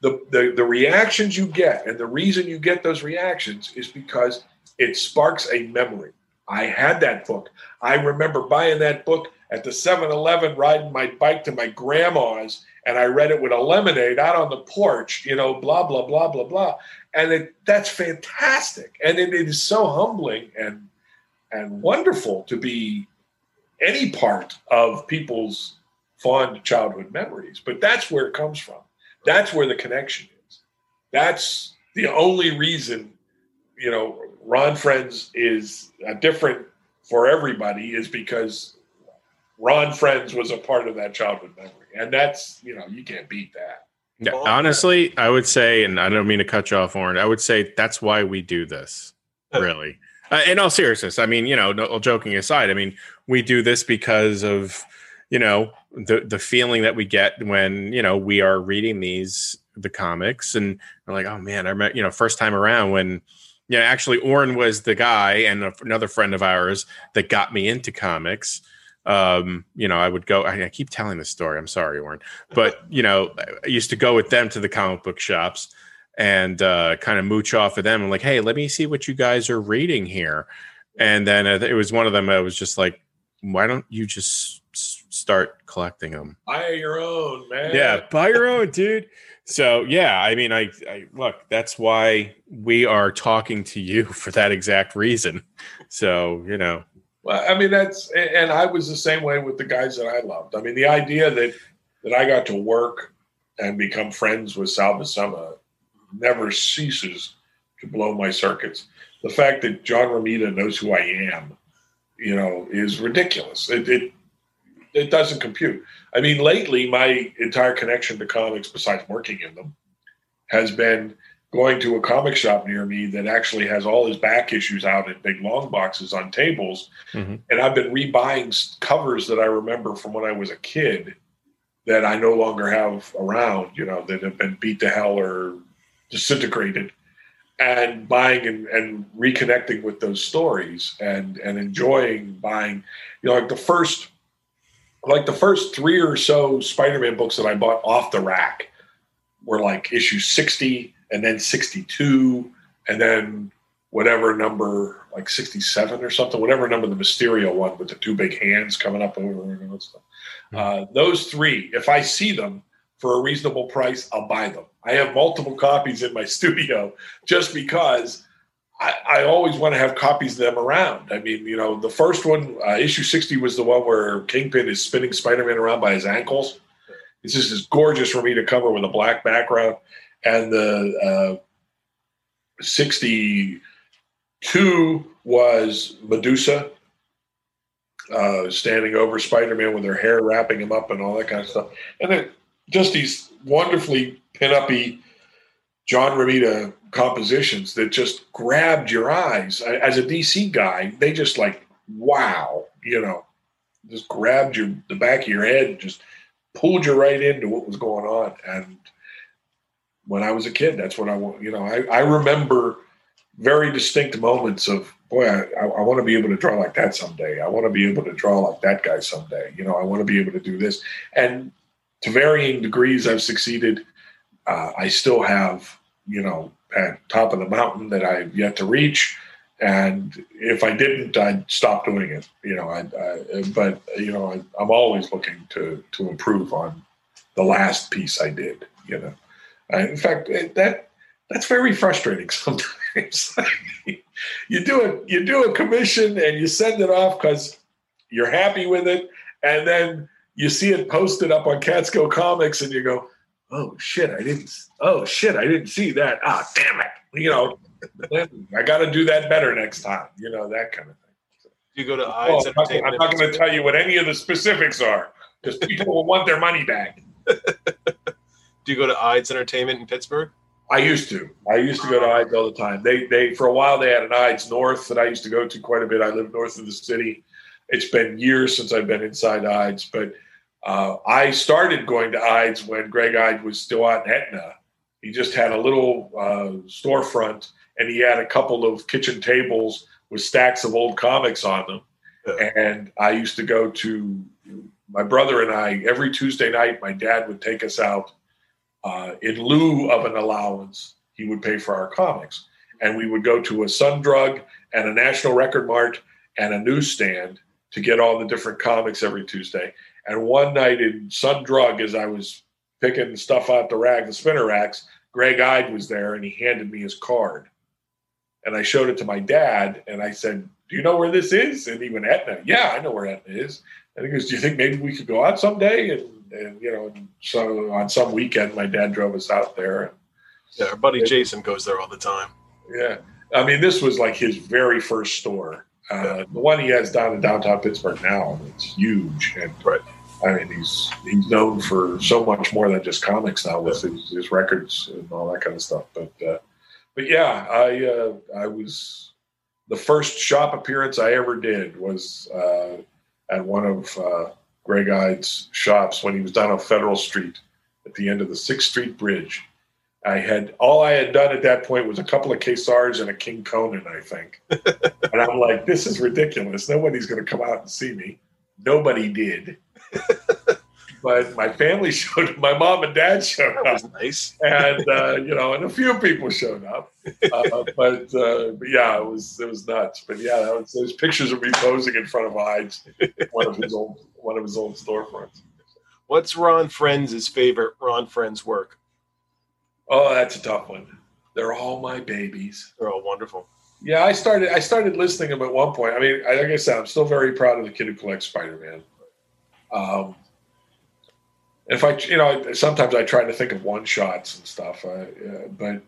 the, the the reactions you get and the reason you get those reactions is because it sparks a memory. I had that book. I remember buying that book at the 7-Eleven, riding my bike to my grandma's, and I read it with a lemonade out on the porch, you know, blah, blah, blah, blah, blah. And it, that's fantastic. And it, it is so humbling and and wonderful to be any part of people's fond childhood memories. But that's where it comes from. That's where the connection is. That's the only reason, you know, Ron Frenz is different for everybody is because Ron Frenz was a part of that childhood memory. And that's, you know, you can't beat that. Yeah, honestly, I would say, and I don't mean to cut you off, Warren. I would say that's why we do this. Really, uh, in all seriousness, I mean, you know, no, joking aside, I mean, we do this because of, you know, the the feeling that we get when you know we are reading these the comics, and we're like, oh man, I remember, you know, first time around when, you know, actually, Orrin was the guy and another friend of ours that got me into comics um, you know, I would go. I, I, keep telling this story. I'm sorry, Warren, but you know, I used to go with them to the comic book shops and uh, kind of mooch off of them. I'm like, hey, let me see what you guys are reading here. And then it was one of them. I was just like, why don't you just start collecting them? Buy your own, man. Yeah, buy your own, dude. So yeah, I mean, I, I look. That's why we are talking to you for that exact reason. So you know, well, I mean, that's and I was the same way with the guys that I loved. I mean, the idea that that I got to work and become friends with Sal Buscema never ceases to blow my circuits. The fact that John Romita knows who I am, you know, is ridiculous. It, it it doesn't compute. I mean, lately, my entire connection to comics, besides working in them, has been going to a comic shop near me that actually has all his back issues out in big long boxes on tables. Mm-hmm. And I've been rebuying covers that I remember from when I was a kid that I no longer have around, you know, that have been beat to hell or disintegrated. And buying and, and reconnecting with those stories and and enjoying buying, you know, like the first like the first three or so Spider-Man books that I bought off the rack were like issue 60 and then 62, and then whatever number, like 67 or something, whatever number the Mysterio one with the two big hands coming up over and stuff. Hmm. Uh, those three, if I see them for a reasonable price, I'll buy them. I have multiple copies in my studio just because I, I, always want to have copies of them around. I mean, you know, the first one, uh, issue 60, was the one where Kingpin is spinning Spider Man around by his ankles. It's just this gorgeous to cover with a black background and the uh, 62 was Medusa uh, standing over Spider-Man with her hair wrapping him up and all that kind of stuff. And then just these wonderfully pin-uppy John Romita compositions that just grabbed your eyes. As a DC guy, they just like, wow, you know, just grabbed your the back of your head, and just pulled you right into what was going on. And when I was a kid. That's what I want. You know, I, I remember very distinct moments of, boy, I, I want to be able to draw like that someday. I want to be able to draw like that guy someday. You know, I want to be able to do this. And to varying degrees, I've succeeded. Uh, I still have, you know, at top of the mountain that I've yet to reach. And if I didn't, I'd stop doing it. You know, I, I but you know, I, I'm always looking to to improve on the last piece I did. You know. Uh, in fact, that that's very frustrating sometimes. you do it, you do a commission and you send it off because you're happy with it, and then you see it posted up on Catskill Comics, and you go, "Oh shit, I didn't. Oh shit, I didn't see that. Ah, damn it. You know, I got to do that better next time. You know that kind of thing." You go to Eide's well, I'm not going to tell you what any of the specifics are because people will want their money back. Do you go to Eide's Entertainment in Pittsburgh? I used to. I used to go to Eide's all the time. They they for a while they had an Eide's North that I used to go to quite a bit. I live north of the city. It's been years since I've been inside Eide's, but Uh, I started going to Eide's when Greg Eide was still out in Etna. He just had a little uh, storefront and he had a couple of kitchen tables with stacks of old comics on them. Yeah. And I used to go to my brother and I every Tuesday night. My dad would take us out uh, in lieu of an allowance. He would pay for our comics, and we would go to a Sun Drug and a National Record Mart and a newsstand to get all the different comics every Tuesday. And one night in Sun Drug, as I was picking stuff out the rack, the spinner racks, Greg Eide was there, and he handed me his card. And I showed it to my dad, and I said, "Do you know where this is?" And he went, "Etna." Yeah, I know where Etna is. And he goes, "Do you think maybe we could go out someday?" And, and you know, so on some weekend, my dad drove us out there. And, Yeah, our buddy Jason goes there all the time. yeah, I mean, this was like his very first store. Uh, the one he has down in downtown Pittsburgh now, it's huge. And Right. I mean, he's he's known for so much more than just comics now with his, his records and all that kind of stuff. But uh, but yeah, I uh, I was the first shop appearance I ever did was uh, at one of uh, Greg Eide's shops when he was down on Federal Street at the end of the Sixth Street Bridge. I had all I had done at that point was a couple of Ka-Zars and a King Conan, I think. and I'm like, this is ridiculous. Nobody's going to come out and see me. Nobody did. But my family showed up. my mom and dad showed That up nice. and uh, you know, and a few people showed up. Uh, but, uh, but yeah, it was it was nuts. But yeah, that was, those pictures of me posing in front of Eide's, one of his old one of his old storefronts. What's Ron Frenz' favorite Ron Frenz work? Oh, that's a tough one. They're all my babies. They're all wonderful. Yeah, I started I started listening to them at one point. I mean, like I said, I'm still very proud of the kid who collects Spider-Man. Um, if I, you know, sometimes I try to think of one shots and stuff, uh, uh, but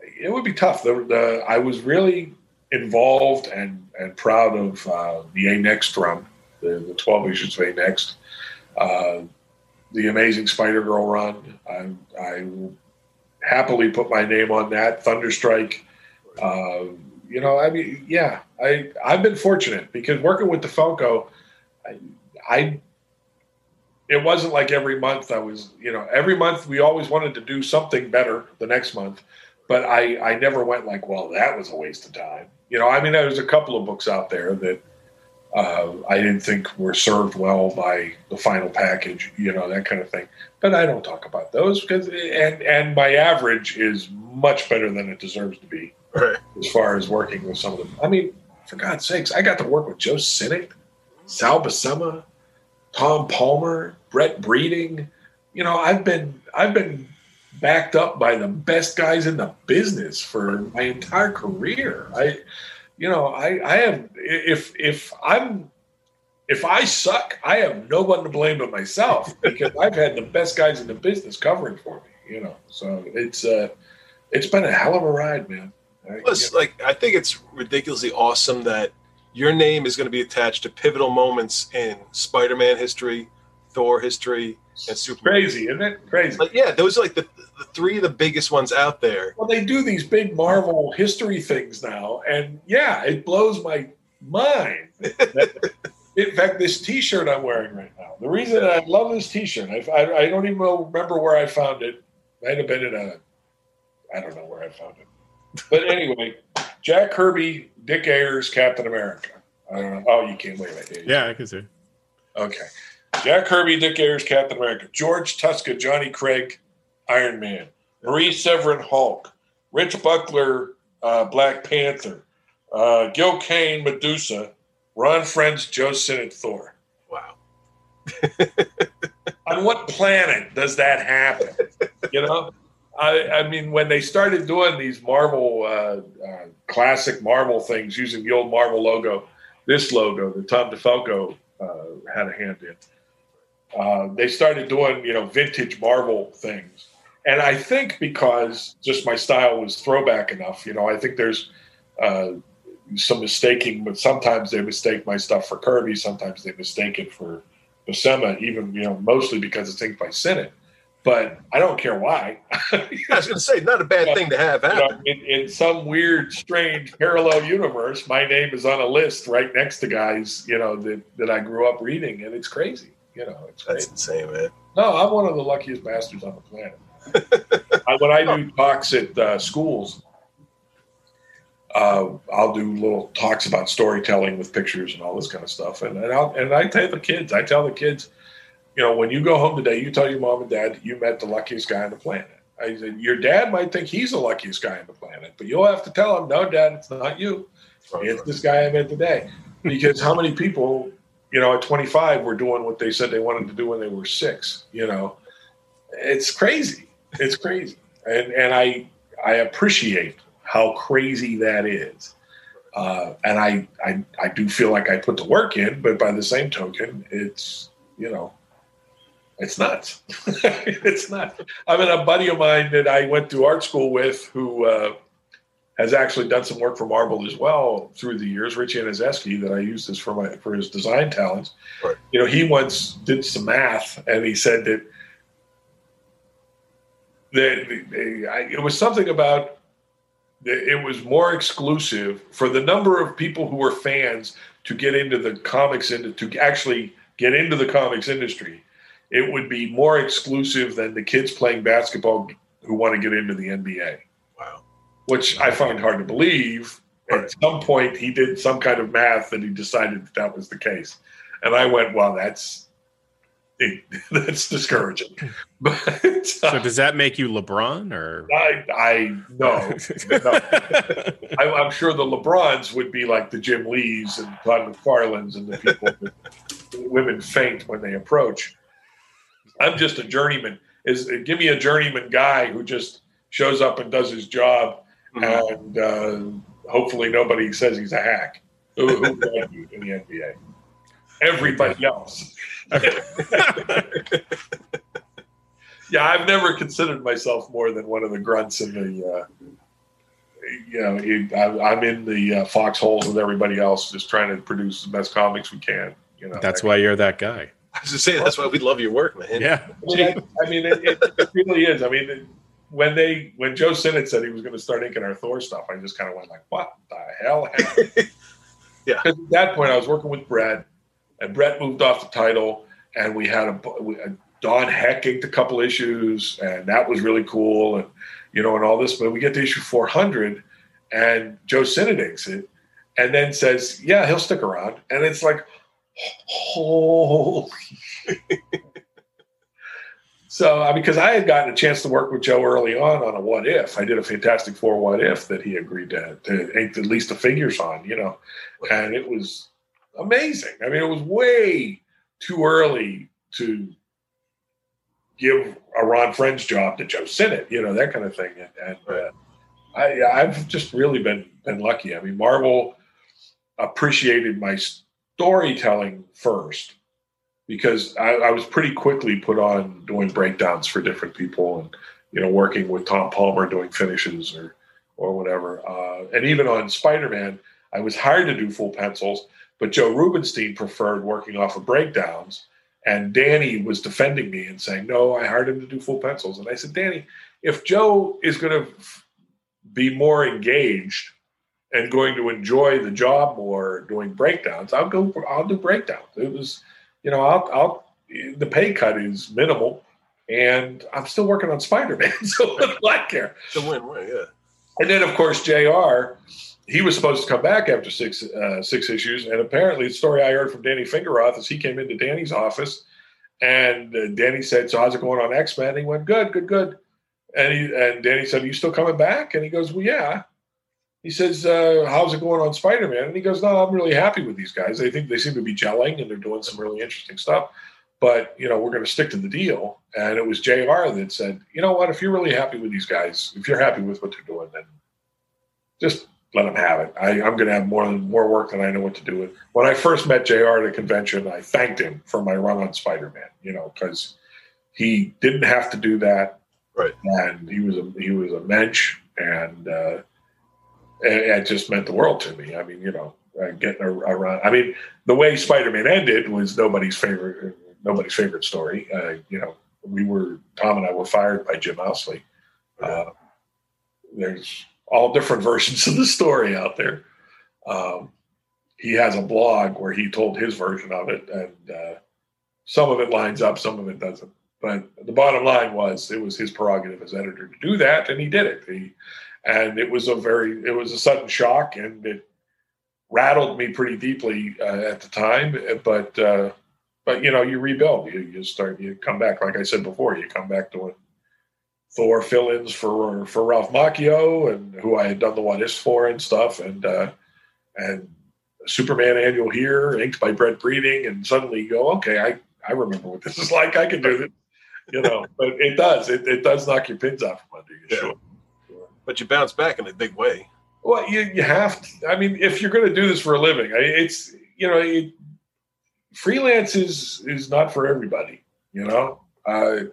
it would be tough. The, the, I was really involved and and proud of uh, the A Next run, the, the 12 issues of A Next, uh, the Amazing Spider Girl run. I, I happily put my name on that. Thunderstrike. Uh, you know, I mean, yeah, I I've been fortunate because working with DeFalco, I, I it wasn't like every month I was, you know, every month we always wanted to do something better the next month, but I I never went like, well, that was a waste of time. You know, I mean, there's a couple of books out there that uh, I didn't think were served well by the final package, you know, that kind of thing. But I don't talk about those because and and my average is much better than it deserves to be Right. as far as working with some of them. I mean, for God's sakes, I got to work with Joe Sinnott, Sal Buscema, Tom Palmer, Brett Breeding. You know, I've been I've been backed up by the best guys in the business for my entire career. I, you know, I I have if if I'm if I suck, I have no one to blame but myself because I've had the best guys in the business covering for me. You know, so it's uh, it's been a hell of a ride, man. I- Plus, like, I think it's ridiculously awesome that your name is going to be attached to pivotal moments in Spider-Man history, Thor history, and Superman. crazy, isn't it? Crazy. Yeah, those are like the, the three of the biggest ones out there. Well, they do these big Marvel history things now, and yeah, it blows my mind. In fact, this T-shirt I'm wearing right now. The reason I love this T-shirt, I, I, I don't even remember where I found it. Might have been in a, I don't know where I found it. But anyway, Jack Kirby, Dick Ayers, Captain America. I don't know. Oh, you can't wait. Right. Yeah, I can see. Okay. Jack Kirby, Dick Ayers, Captain America. George Tuska, Johnny Craig, Iron Man. Marie Severin, Hulk. Rich Buckler, uh, Black Panther. Uh, Gil Kane, Medusa. Ron Frenz, Joe Sinnott, Thor. Wow. On what planet does that happen? You know? I, I mean, when they started doing these Marvel, uh, uh, classic Marvel things using the old Marvel logo, this logo that Tom DeFalco uh, had a hand in, uh, they started doing, you know, vintage Marvel things. And I think because just my style was throwback enough, you know, I think there's uh, some mistaking, but sometimes they mistake my stuff for Kirby, sometimes they mistake it for Buscema, even, you know, mostly because it's inked by Sinnott. But I don't care why. I was going to say, not a bad thing to have You know, happen. in, in some weird, strange parallel universe, my name is on a list right next to guys, you know, that, that I grew up reading, and it's crazy. You know, it's That's insane, man. No, I'm one of the luckiest bastards on the planet. I, when I do talks at uh, schools, uh, I'll do little talks about storytelling with pictures and all this kind of stuff. And and, I'll, and I tell the kids, I tell the kids, you know, when you go home today, you tell your mom and dad you met the luckiest guy on the planet. I said, your dad might think he's the luckiest guy on the planet, but you'll have to tell him, no, dad, it's not you. It's this guy I met today. Because how many people, you know, at 25 were doing what they said they wanted to do when they were six? You know, it's crazy. It's crazy, and and I I appreciate how crazy that is. Uh, and I, I I do feel like I put the work in, but by the same token, it's you know, it's nuts. it's nuts. I mean, a buddy of mine that I went to art school with, who uh, has actually done some work for Marvel as well through the years, Richie Anazeski, that I used this for my for his design talents. Right. You know, he once did some math, and he said that that I, it was something about it was more exclusive for the number of people who were fans to get into the comics and to actually get into the comics industry. It would be more exclusive than the kids playing basketball who want to get into the NBA Wow. which I find hard to believe. At some point, he did some kind of math and he decided that, that was the case. And I went, well, that's that's discouraging. But So uh, does that make you LeBron or? I, I no, no. I, I'm sure the LeBrons would be like the Jim Lees and Todd McFarlanes and the people that women faint when they approach. I'm just a journeyman. Is give me a journeyman guy who just shows up and does his job Mhm. and uh, hopefully nobody says he's a hack. Who, who in the NBA? Everybody else. yeah, I've never considered myself more than one of the grunts in the. Uh, you know, I, I'm in the uh, foxholes with everybody else, just trying to produce the best comics we can. You know, That's that- why you're that guy. I was just saying that's why we love your work, man. Yeah. I mean, I, I mean it, it, it really is. I mean, it, when they when Joe Sinnott said he was going to start inking our Thor stuff, I just kind of went like, "What the hell?" yeah. Yeah. 'Cause at that point, I was working with Brett, and Brett moved off the title, and we had a, we, a Don Heck inked a couple issues, and that was really cool, and you know, and all this. But we get to issue 400, and Joe Sinnott inks it, and then says, "Yeah, he'll stick around," and it's like, holy so, uh, because I had gotten a chance to work with Joe early on on a what if, I did a Fantastic Four what if that he agreed to, to at least the figures on, you know, and it was amazing. I mean, it was way too early to give a Ron Frenz job to Joe Sinnott, you know, that kind of thing. And, and uh, I, I've just really been been lucky. I mean, Marvel appreciated my storytelling first because I, I was pretty quickly put on doing breakdowns for different people and you know working with Tom Palmer doing finishes or or whatever. Uh, and even on Spider Man, I was hired to do full pencils, but Joe Rubinstein preferred working off of breakdowns. And Danny was defending me and saying, "No, I hired him to do full pencils." And I said, "Danny, if Joe is going to be more engaged and going to enjoy the job more doing breakdowns, I'll go. I'll do breakdowns." It was you know, I'll, I'll the pay cut is minimal, and I'm still working on Spider Man, so I care? The win, win, yeah. And then, of course, Jr. He was supposed to come back after six uh, six issues, and apparently, the story I heard from Danny Fingeroth is he came into Danny's office, and uh, Danny said, "So how's it going on X Men?" And he went, "Good, good, good." And he and Danny said, "Are you still coming back?" And he goes, "Well, yeah." He says, uh, "How's it going on Spider Man?" And he goes, "No, I'm really happy with these guys. They think they seem to be gelling, and they're doing some really interesting stuff. But you know, we're going to stick to the deal." And it was Jr. that said, "You know what? If you're really happy with these guys, if you're happy with what they're doing, then just let them have it. I, I'm going to have more more work than I know what to do with." When I first met Jr. at a convention, I thanked him for my run on Spider Man. You know, because he didn't have to do that, Right. And he was a he was a mensch and. uh it, just meant the world to me. I mean, you know, uh, getting a, a. I mean, the way Spider-Man ended was nobody's favorite. Nobody's favorite story. Uh, you know, we were Tom and I were fired by Jim Owsley. Uh, there's all different versions of the story out there. Um, he has a blog where he told his version of it, and uh, some of it lines up, some of it doesn't. But the bottom line was it was his prerogative as editor to do that, and he did it. He, and it was a very it was a sudden shock, and it rattled me pretty deeply uh, at the time. But uh, but you know, you rebuild. You you start you come back. Like I said before, you come back doing Thor fill-ins for for Ralph Macchio and who I had done the what is for and stuff, and uh, and Superman annual here, inked by Brett Breeding, and suddenly you go, okay, I I remember what this is like. I can do this, you know. but it does it, it does knock your pins out from under you. Yeah. Sure. But you bounce back in a big way. Well, you, you have to. I mean, if you're going to do this for a living, it's you know, it, freelance is is not for everybody. You know, uh,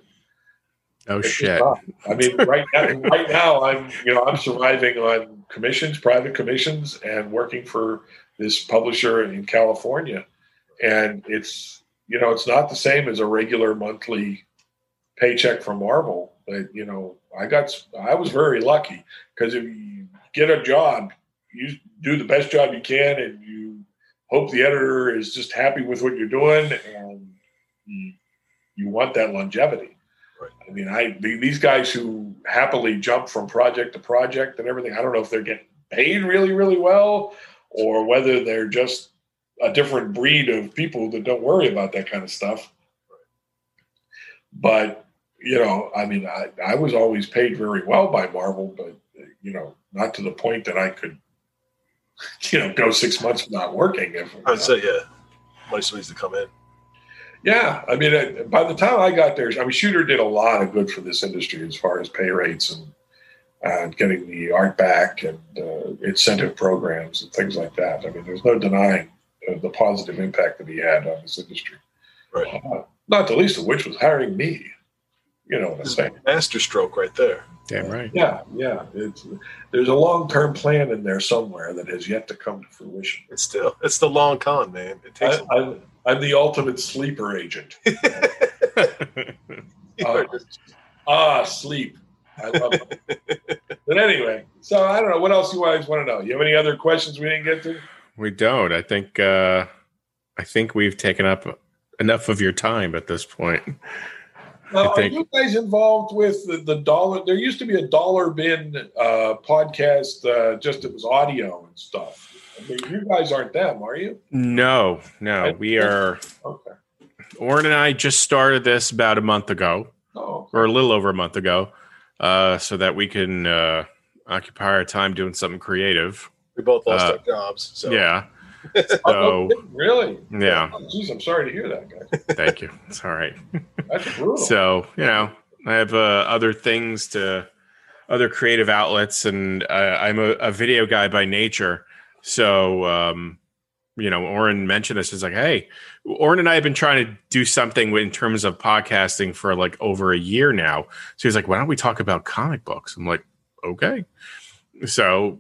Oh shit. I mean, right now, right now, I'm you know I'm surviving on commissions, private commissions, and working for this publisher in California, and it's you know it's not the same as a regular monthly paycheck from Marvel. But you know, I got I was very lucky because if you get a job, you do the best job you can, and you hope the editor is just happy with what you're doing, and you, you want that longevity. Right. I mean, I the- these guys who happily jump from project to project and everything. I don't know if they're getting paid really, really well, or whether they're just a different breed of people that don't worry about that kind of stuff. But you know, I mean, I, I was always paid very well by Marvel, but you know, not to the point that I could, you know, go six months without working. If, I would say, yeah, still needs to come in. Yeah, I mean, uh, by the time I got there, I mean, Shooter did a lot of good for this industry as far as pay rates and and getting the art back and uh, incentive programs and things like that. I mean, there's no denying uh, the positive impact that he had on this industry. Right. Uh, not the least of which was hiring me. You know what I'm saying? Master stroke right there. Damn right. Yeah, yeah. It's there's a long term plan in there somewhere that has yet to come to fruition. It's still it's the long con, man. It takes. I, I'm, I'm the ultimate sleeper agent. a- Ah, sleep. I love it. but anyway, so I don't know. What else you guys want to know? You have any other questions we didn't get to? we don't. I think uh I think we've taken up enough of your time at this point. Now, are think- you guys involved with the, the dollar? There used to be a dollar bin uh, podcast, uh, just it was audio and stuff. I mean, you guys aren't them, are you? No, no. We are Okay. Oren and I just started this about a month ago, Oh, or a little over a month ago, uh, so that we can uh, occupy our time doing something creative. we both lost Uh, our jobs. So Yeah. Oh, So really? yeah, Oh, geez, I'm sorry to hear that, guys. thank you. It's all right. That's brutal. So you know, I have uh, other things to, other creative outlets, and uh, I'm a, a video guy by nature. So um, you know, Oren mentioned this. Is like, hey, Oren and I have been trying to do something in terms of podcasting for like over a year now. So he's like, why don't we talk about comic books? I'm like, okay. So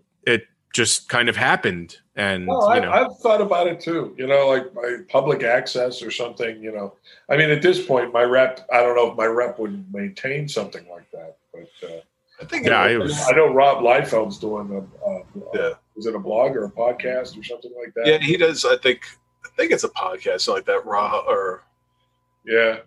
just kind of happened, and No, I, you know, I've thought about it too. You know, like my public access or something. You know, I mean, at this point, my rep. I don't know if my rep would maintain something like that, but uh, I think Yeah, it it was, was- I know Rob Liefeld's doing a. a, Yeah. Is it a blog or a podcast or something like that? yeah, he does. I think I think it's a podcast something like that. Raw or Yeah.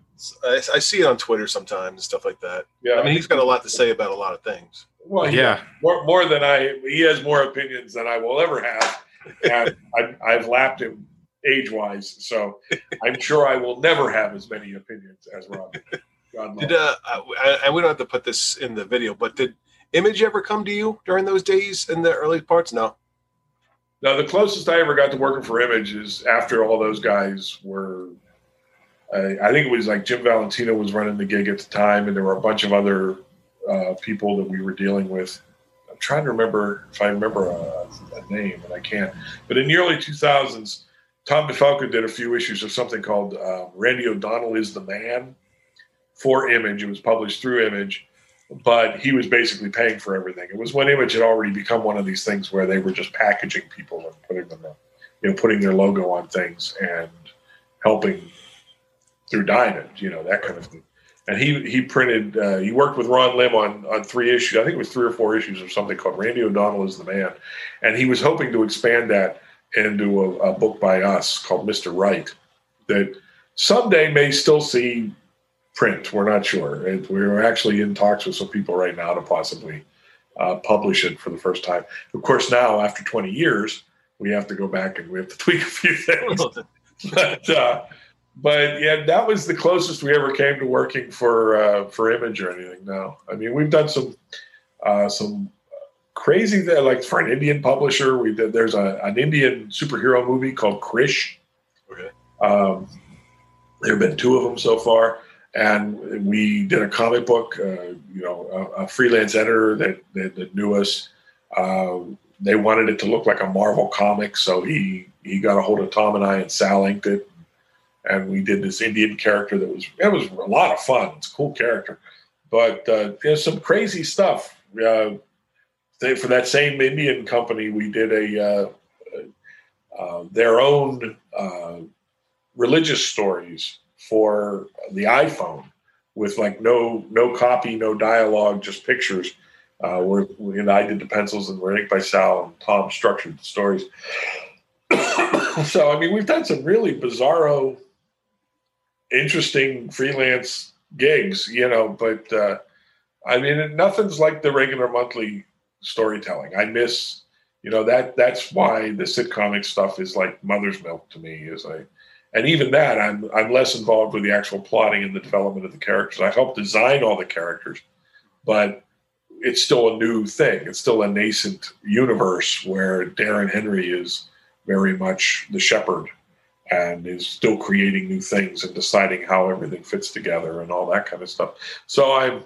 I, I see it on Twitter sometimes and stuff like that. Yeah. I mean, he's got a lot to say about a lot of things. Well, he- yeah, more, more than I. He has more opinions than I will ever have, and I, I've lapped him age wise. So I'm sure I will never have as many opinions as Rob. Did love uh, I, I we don't have to put this in the video, but did Image ever come to you during those days in the early parts? No. Now, the closest I ever got to working for Image is after all those guys were. I, I think it was like Jim Valentino was running the gig at the time, and there were a bunch of other uh, people that we were dealing with. I'm trying to remember if I remember a, a name, and I can't. But in the early 2000s, Tom DeFalco did a few issues of something called uh, Randy O'Donnell is the Man for Image. It was published through Image, but he was basically paying for everything. It was when Image had already become one of these things where they were just packaging people and putting them, you know, putting their logo on things and helping through Diamond, you know, that kind of thing. And he he printed. Uh, he worked with Ron Lim on on three issues. I think it was three or four issues of something called Randy O'Donnell is the Man, and he was hoping to expand that into a, a book by us called Mister Right, that someday may still see print. We're not sure. It, we're actually in talks with some people right now to possibly uh, publish it for the first time. Of course, now after 20 years, we have to go back and we have to tweak a few things. but, uh, but yeah, that was the closest we ever came to working for uh, for Image or anything. No, I mean we've done some uh, some crazy that like for an Indian publisher. We did there's a, an Indian superhero movie called Krrish. Okay. Um, there have been two of them so far, and we did a comic book. Uh, you know, a, a, freelance editor that that, that knew us. Uh, they wanted it to look like a Marvel comic, so he he got a hold of Tom and I, and Sal inked it, and we did this Indian character that was it was a lot of fun. It's a cool character, but uh, there's some crazy stuff. Uh, they, for that same Indian company, we did a uh, uh their own uh, religious stories for the iPhone with like no no copy, no dialogue, just pictures. Uh, where and I did the pencils and were inked by Sal and Tom structured the stories. so I mean, we've done some really bizarro, interesting freelance gigs, you know. But uh, I mean, nothing's like the regular monthly storytelling. I miss, you know, that that's why the sitcomic stuff is like mother's milk to me. Is I and even that I'm I'm less involved with the actual plotting and the development of the characters. I help design all the characters, but it's still a new thing. It's still a nascent universe where Darin Henry is very much the shepherd and is still creating new things and deciding how everything fits together and all that kind of stuff. So I'm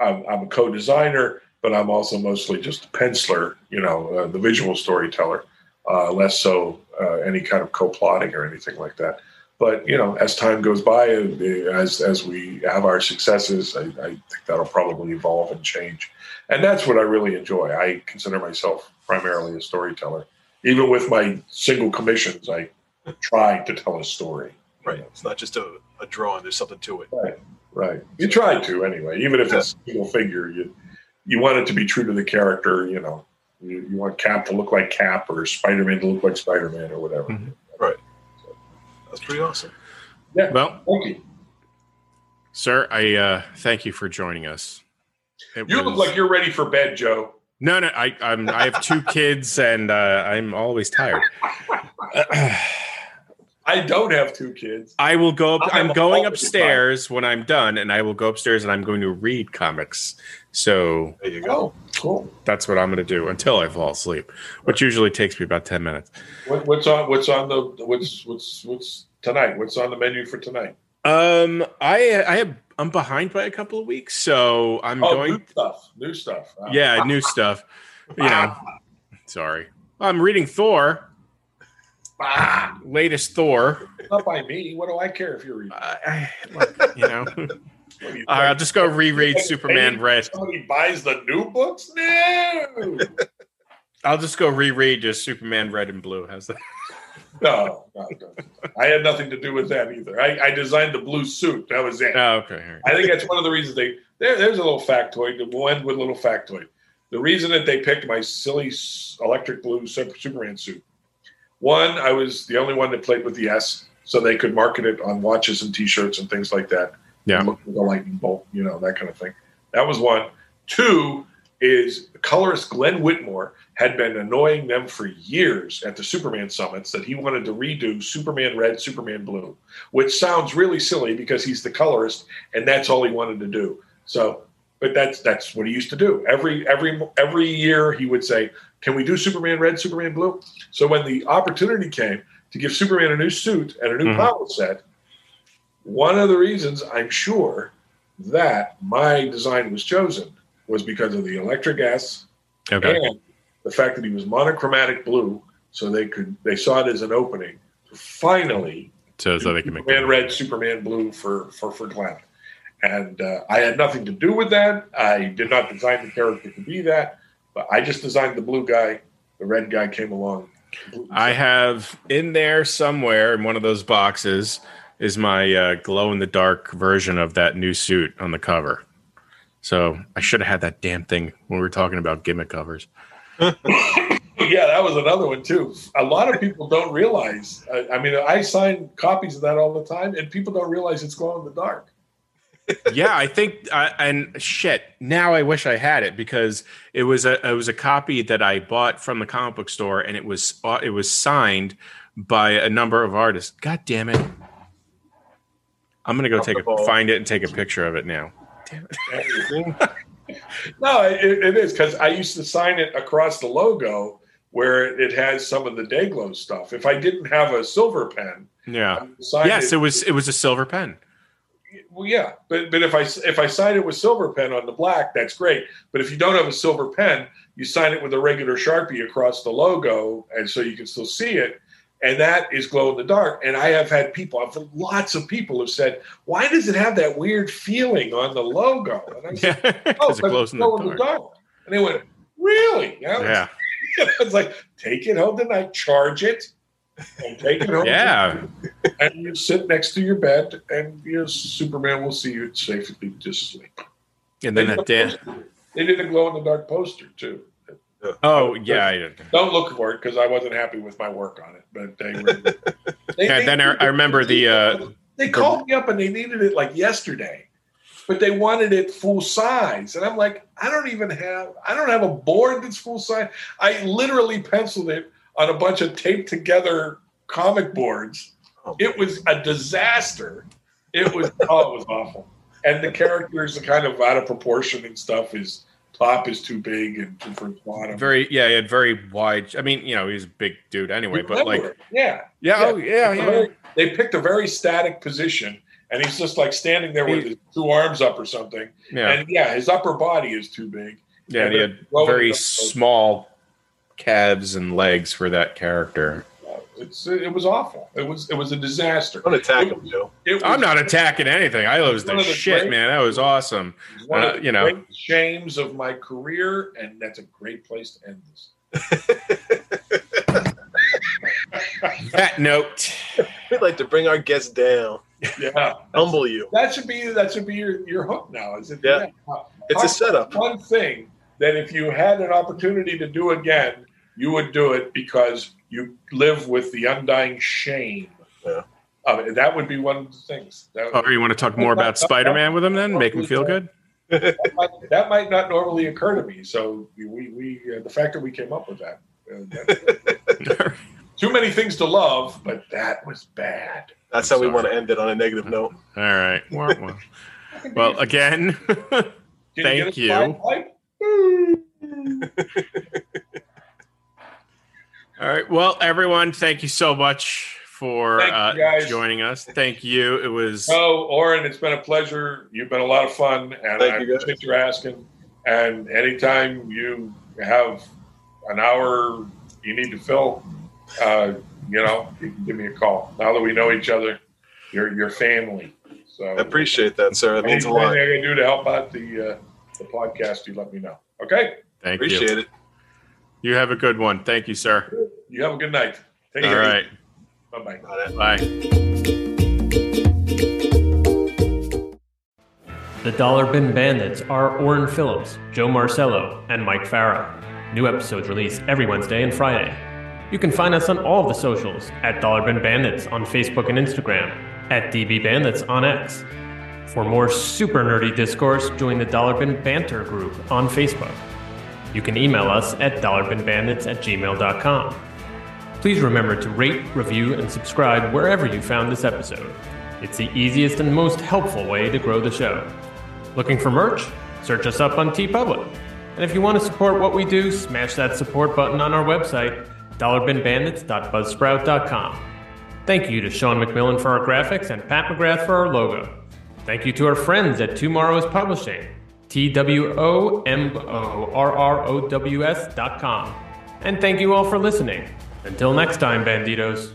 I'm, I'm a co-designer, but I'm also mostly just a penciler, you know, uh, the visual storyteller, uh, less so uh, any kind of co-plotting or anything like that. But you know, as time goes by, uh, as as we have our successes, I, I think that'll probably evolve and change, and that's what I really enjoy. I consider myself primarily a storyteller. Even with my single commissions, I try to tell a story. Right. It's not just a, a drawing. There's something to it. Right. Right. You try to anyway, even if it's a single figure. You you want it to be true to the character. You know, you, you want Cap to look like Cap or Spider Man to look like Spider Man or whatever. Mm-hmm. Right. So, that's pretty awesome. Yeah. Well, thank you, sir. I uh, thank you for joining us. It you was... look like you're ready for bed, Joe. No, no, I I'm, I have two kids and uh, I'm always tired. I don't have two kids. I will go. Up, I'm, I'm going upstairs when I'm done, and I will go upstairs and I'm going to read comics. So there you go. Cool. That's what I'm going to do until I fall asleep, which usually takes me about ten minutes. What, what's on? What's on the? What's what's what's tonight? What's on the menu for tonight? Um, I I have I'm behind by a couple of weeks, so I'm oh, going new stuff. New stuff. Yeah, new stuff. You know, sorry. I'm reading Thor. Ah, latest Thor. Not by me. What do I care if you're reading? Uh, you know. You I'll just go reread Superman Red. Somebody buys the new books? No. I'll just go reread just Superman Red and Blue. How's that? No, no, no, I had nothing to do with that either. I, I designed the blue suit. That was it. Oh, okay. I think that's one of the reasons they. There, there's a little factoid. We'll end with a little factoid. The reason that they picked my silly electric blue Superman suit one, I was the only one that played with the S, so they could market it on watches and T-shirts and things like that. Yeah, look like a lightning bolt, you know that kind of thing. That was one. Two is colorist Glenn Whitmore had been annoying them for years at the Superman summits that he wanted to redo Superman Red, Superman Blue, which sounds really silly because he's the colorist and that's all he wanted to do. So, but that's that's what he used to do. Every every every year he would say, can we do Superman red, Superman blue? So when the opportunity came to give Superman a new suit and a new mm-hmm. power set, one of the reasons I'm sure that my design was chosen was because of the electric S okay. and the fact that he was monochromatic blue, so they could they saw it as an opening to finally so, so they can Superman make red, Superman blue for for for Glenn. And uh, I had nothing to do with that. I did not design the character to be that. But I just designed the blue guy. The red guy came along. I have in there somewhere in one of those boxes is my uh, glow in the dark version of that new suit on the cover. So I should have had that damn thing when we were talking about gimmick covers. yeah, that was another one too. A lot of people don't realize. I, I mean, I sign copies of that all the time, and people don't realize it's glow in the dark. Yeah, I think, uh, and shit. Now I wish I had it because it was a it was a copy that I bought from the comic book store, and it was uh, it was signed by a number of artists. God damn it! I'm gonna go take a find it and take a picture of it now. Damn it. no, it, it is because I used to sign it across the logo where it has some of the Dayglow stuff. If I didn't have a silver pen, yeah, yes, it, it was it was a silver pen well, yeah, but but if I if I sign it with silver pen on the black, that's great. But if you don't have a silver pen, you sign it with a regular sharpie across the logo, and so you can still see it, and that is glow in the dark. And I have had people, I've lots of people have said, "Why does it have that weird feeling on the logo?" And I said, yeah, "Oh, it glows in the, dark. in the, dark. And they went, "Really?" You know, yeah. It's like, take it home tonight, charge it, and take it home. Yeah. And you sit next to your bed, and your Superman will see you safely just sleep. And then that Dan. They did a glow in the dark poster too. Oh yeah, I don't look for it because I wasn't happy with my work on it. But they were. They, yeah, they, then I, I remember the. Uh, they called me up and they needed it like yesterday, but they wanted it full size, and I'm like, I don't even have. I don't have a board that's full size. I literally penciled it on a bunch of taped together comic boards. Oh, it was a disaster. It was oh, it was awful. And the characters are kind of out of proportion and stuff. His top is too big and too for bottom. Very yeah, he had very wide. I mean, you know, he's a big dude anyway, but like yeah, yeah, oh yeah, yeah. Very, they picked a very static position, and he's just like standing there with his two arms up or something. Yeah, and yeah, his upper body is too big. Yeah, and he had very small calves and legs for that character. It's it was awful. It was it was a disaster. Don't attack him, Joe. I'm not attacking anything. I was the, the shit, great, man. That was awesome. Was one uh, of the you know, shames of my career, and that's a great place to end this. that note, we'd like to bring our guests down. Yeah, humble you. That should be that should be your, your hook now. Is it? Yeah, yeah. it's a setup. One thing that if you had an opportunity to do again, you would do it because you live with the undying shame. Yeah. Of it. That would be one of the things. That oh, you want to talk more about Spider Man with him then? Make him feel good? that, might, that, might, not normally occur to me. So we, we uh, the fact that we came up with that. Uh, too many things to love, but that was bad. That's how we want to end it on a negative note. All right. Well, well again, thank you. All right. Well, everyone, thank you so much for uh, joining us. Thank you. It was. Oh, Oren, it's been a pleasure. You've been a lot of fun, and thank I you appreciate you asking. And anytime you have an hour you need to fill, uh, you know, you can give me a call. Now that we know each other, you're your family. So I appreciate that, sir. That means a lot. Anything I can do to help out the uh, the podcast, you let me know. Okay. Thank Appreciate you. Appreciate it. You have a good one. Thank you, sir. You have a good night. Take All care. right. Bye-bye. Bye. The Dollar Bin Bandits are Oren Phillips, Joe Marcello, and Mike Farah. New episodes released every Wednesday and Friday. You can find us on all of the socials at Dollar Bin Bandits on Facebook and Instagram, at DB Bandits on X. For more super nerdy discourse, join the Dollar Bin Banter group on Facebook. You can email us at dollarbinbandits at gmail.com. Please remember to rate, review, and subscribe wherever you found this episode. It's the easiest and most helpful way to grow the show. Looking for merch? Search us up on TeePublic. And if you want to support what we do, smash that support button on our website, dollarbinbandits.buzzsprout.com. Thank you to Sean McMillan for our graphics and Pat McGrath for our logo. Thank you to our friends at TwoMorrows Publishing, T W O M O R R O W S dot com. And thank you all for listening. Until next time, Banditos.